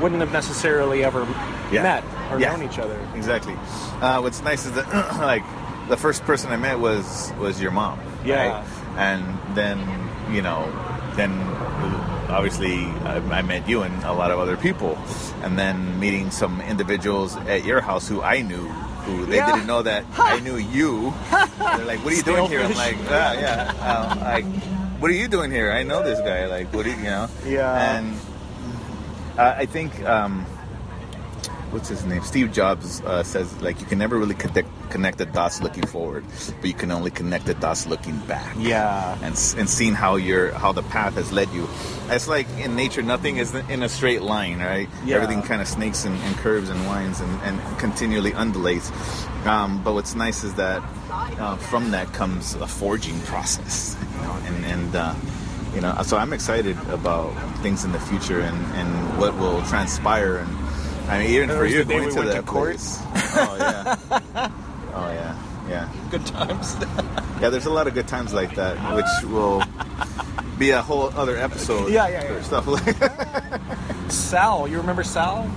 wouldn't have necessarily ever Yeah. met or Yeah. known each other Exactly. Uh, what's nice is that like the first person I met was was your mom. Yeah. right? And then you know, then obviously I, I met you and a lot of other people, and then meeting some individuals at your house who I knew. Who they Yeah. didn't know that I knew you. They're like, "What are you doing here?" I'm like, "Ah, "Yeah, um, like, what are you doing here? I know this guy. Like, what do you, you know?" Yeah. And uh, I think um, what's his name? Steve Jobs uh, says like you can never really connect connect the dots looking forward, but you can only connect the dots looking back. yeah And, and seeing how your how the path has led you, it's like in nature, nothing is in a straight line, right? Yeah. Everything kind of snakes and, and curves and winds and, and continually undulates. Um, but what's nice is that uh, from that comes a forging process, you know, and and uh, you know, so I'm excited about things in the future and, and what will transpire and. I mean, even for you going we to that to court. place. Oh yeah. yeah. Yeah. good times Yeah, there's a lot of good times like that, which will be a whole other episode. Yeah, yeah, yeah. Stuff like Sal you remember Sal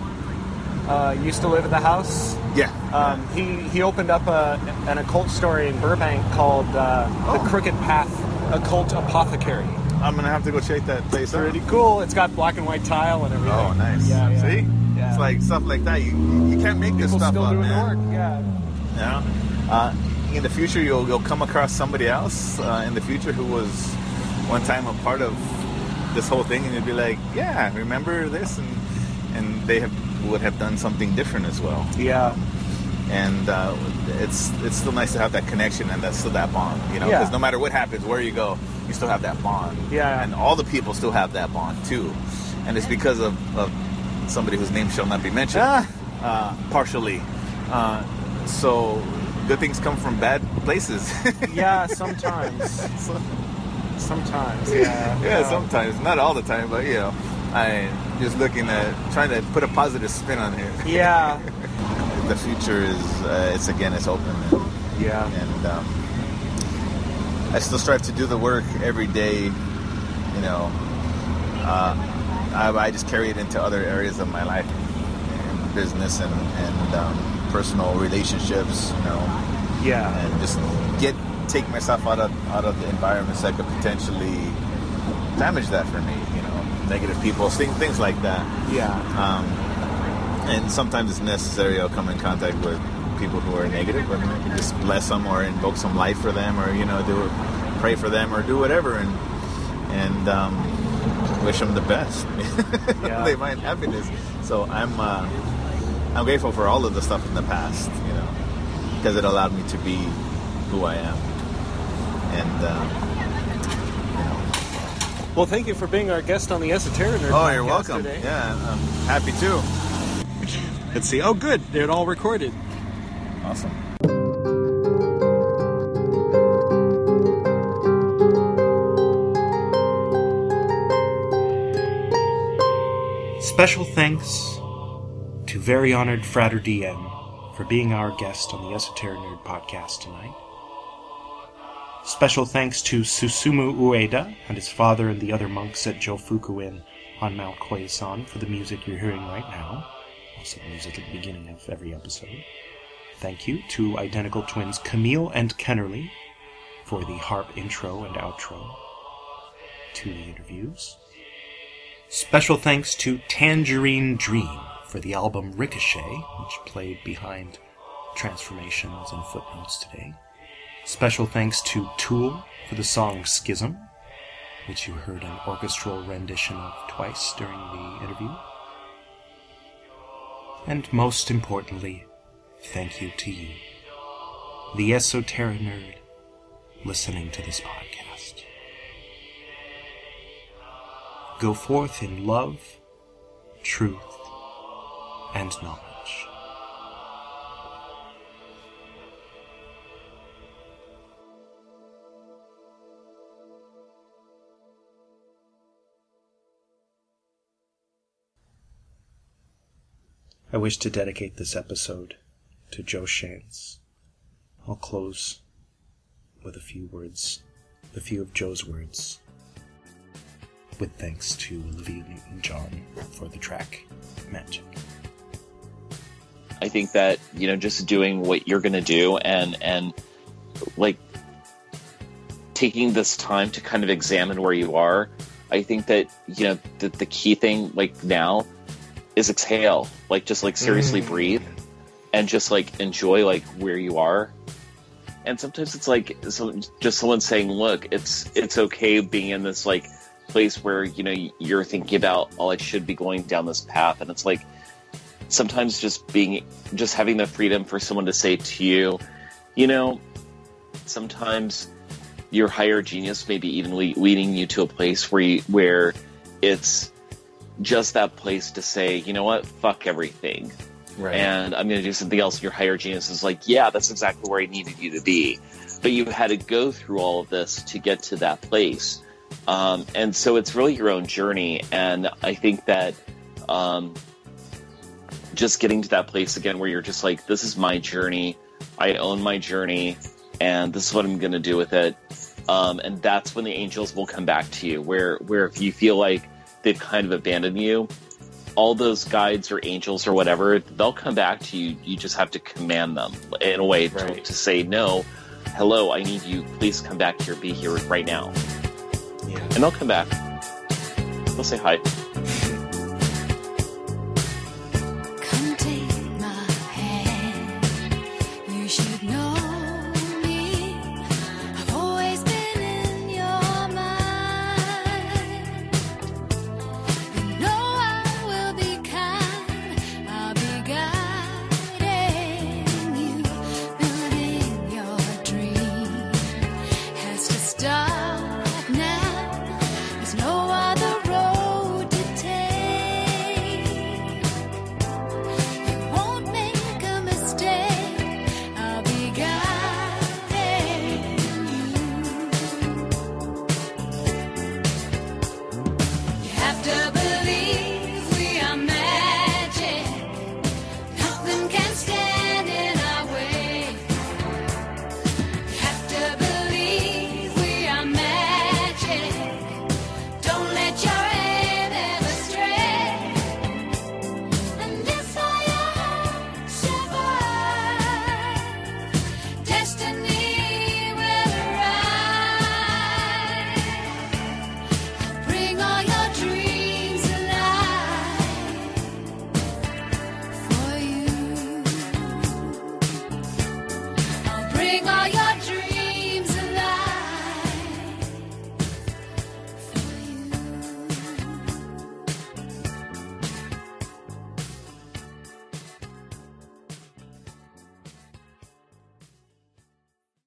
uh, used to live at the house Yeah. Um, he he opened up a, an occult story in Burbank called uh, Oh. the Crooked Path Occult Apothecary. I'm gonna have to go check that place out. Pretty cool. It's got black and white tile and everything. Oh, nice. Yeah, yeah. See, Yeah. it's like stuff like that. You you can't make this stuff still up, doing man. work. Yeah. Know, uh, in the future, you'll you'll come across somebody else uh, in the future who was one time a part of this whole thing, and you'll be like, yeah, remember this, and and they have would have done something different as well. Yeah. And uh, it's it's still nice to have that connection and that's still that bond, you know, Yeah. because no matter what happens, where you go, you still have that bond. Yeah. And all the people still have that bond too, and it's because of, of somebody whose name shall not be mentioned, Ah. uh, partially. Uh, so good things come from bad places. Yeah. Sometimes. So- sometimes. Yeah. yeah, sometimes, not all the time, but you know, I just looking at trying to put a positive spin on here. Yeah. The future is uh, it's again it's open. And, Yeah. and um, I still strive to do the work every day. You know, uh, I, I just carry it into other areas of my life, in business and and um, personal relationships. You know, Yeah. and just get take myself out of out of the environments that could potentially damage that for me. You know, negative people, things things like that. Yeah. Um, and sometimes it's necessary. I'll come in contact with people who are negative, but I can just bless them or invoke some life for them, or you know, do pray for them or do whatever, and and um, wish them the best. Yeah. they find happiness. So I'm uh, I'm grateful for all of the stuff in the past, you know, because it allowed me to be who I am. And uh, Well, thank you for being our guest on the Esoteric Nerd. oh, you're podcast welcome. Today. Yeah, I'm happy too. Let's see. Oh, good. It all recorded. Awesome. Special thanks to very honored Frater DM for being our guest on the Esoteric Nerd podcast tonight. Special thanks to Susumu Ueda and his father and the other monks at Jofukuin on Mount Koyasan for the music you're hearing right now. Also, music at the beginning of every episode. Thank you to identical twins Camille and Kennerly for the harp intro and outro to the interviews. Special thanks to Tangerine Dream for the album Ricochet, which played behind transformations and footnotes today. Special thanks to Tool for the song Schism, which you heard an orchestral rendition of twice during the interview. And most importantly, thank you to you, the esoteric nerd, listening to this podcast. Go forth in love, truth, and knowledge. I wish to dedicate this episode to Joe Shantz. I'll close with a few words, a few of Joe's words, with thanks to Olivia Newton John for the track Magic. I think that you know just doing what you're going to do and and like taking this time to kind of examine where you are. I think that you know the, the key thing like now is exhale, like just like seriously mm. breathe and just like enjoy like where you are. And sometimes it's like so just someone saying, "Look, it's it's okay being in this like place where you know you're thinking about, oh, I should be going down this path," and it's like sometimes just being just having the freedom for someone to say to you. You know sometimes your higher genius may be even le- leading you to a place where you, where it's just that place to say you know what? Fuck everything. Right. and i'm going to do something else. Your higher genius is like yeah that's exactly where i needed you to be. But you had to go through all of this to get to that place. Um, and so it's really your own journey. And i think that um, just getting to that place again where you're just like, this is my journey. I own my journey, and this is what I'm going to do with it. Um, and that's when the angels will come back to you, where where if you feel like they've kind of abandoned you, all those guides or angels or whatever, they'll come back to you. You just have to command them in a way right. to, to say no. Hello, I need you. Please come back here. Be here right now. Yeah. And they'll come back. They'll say hi.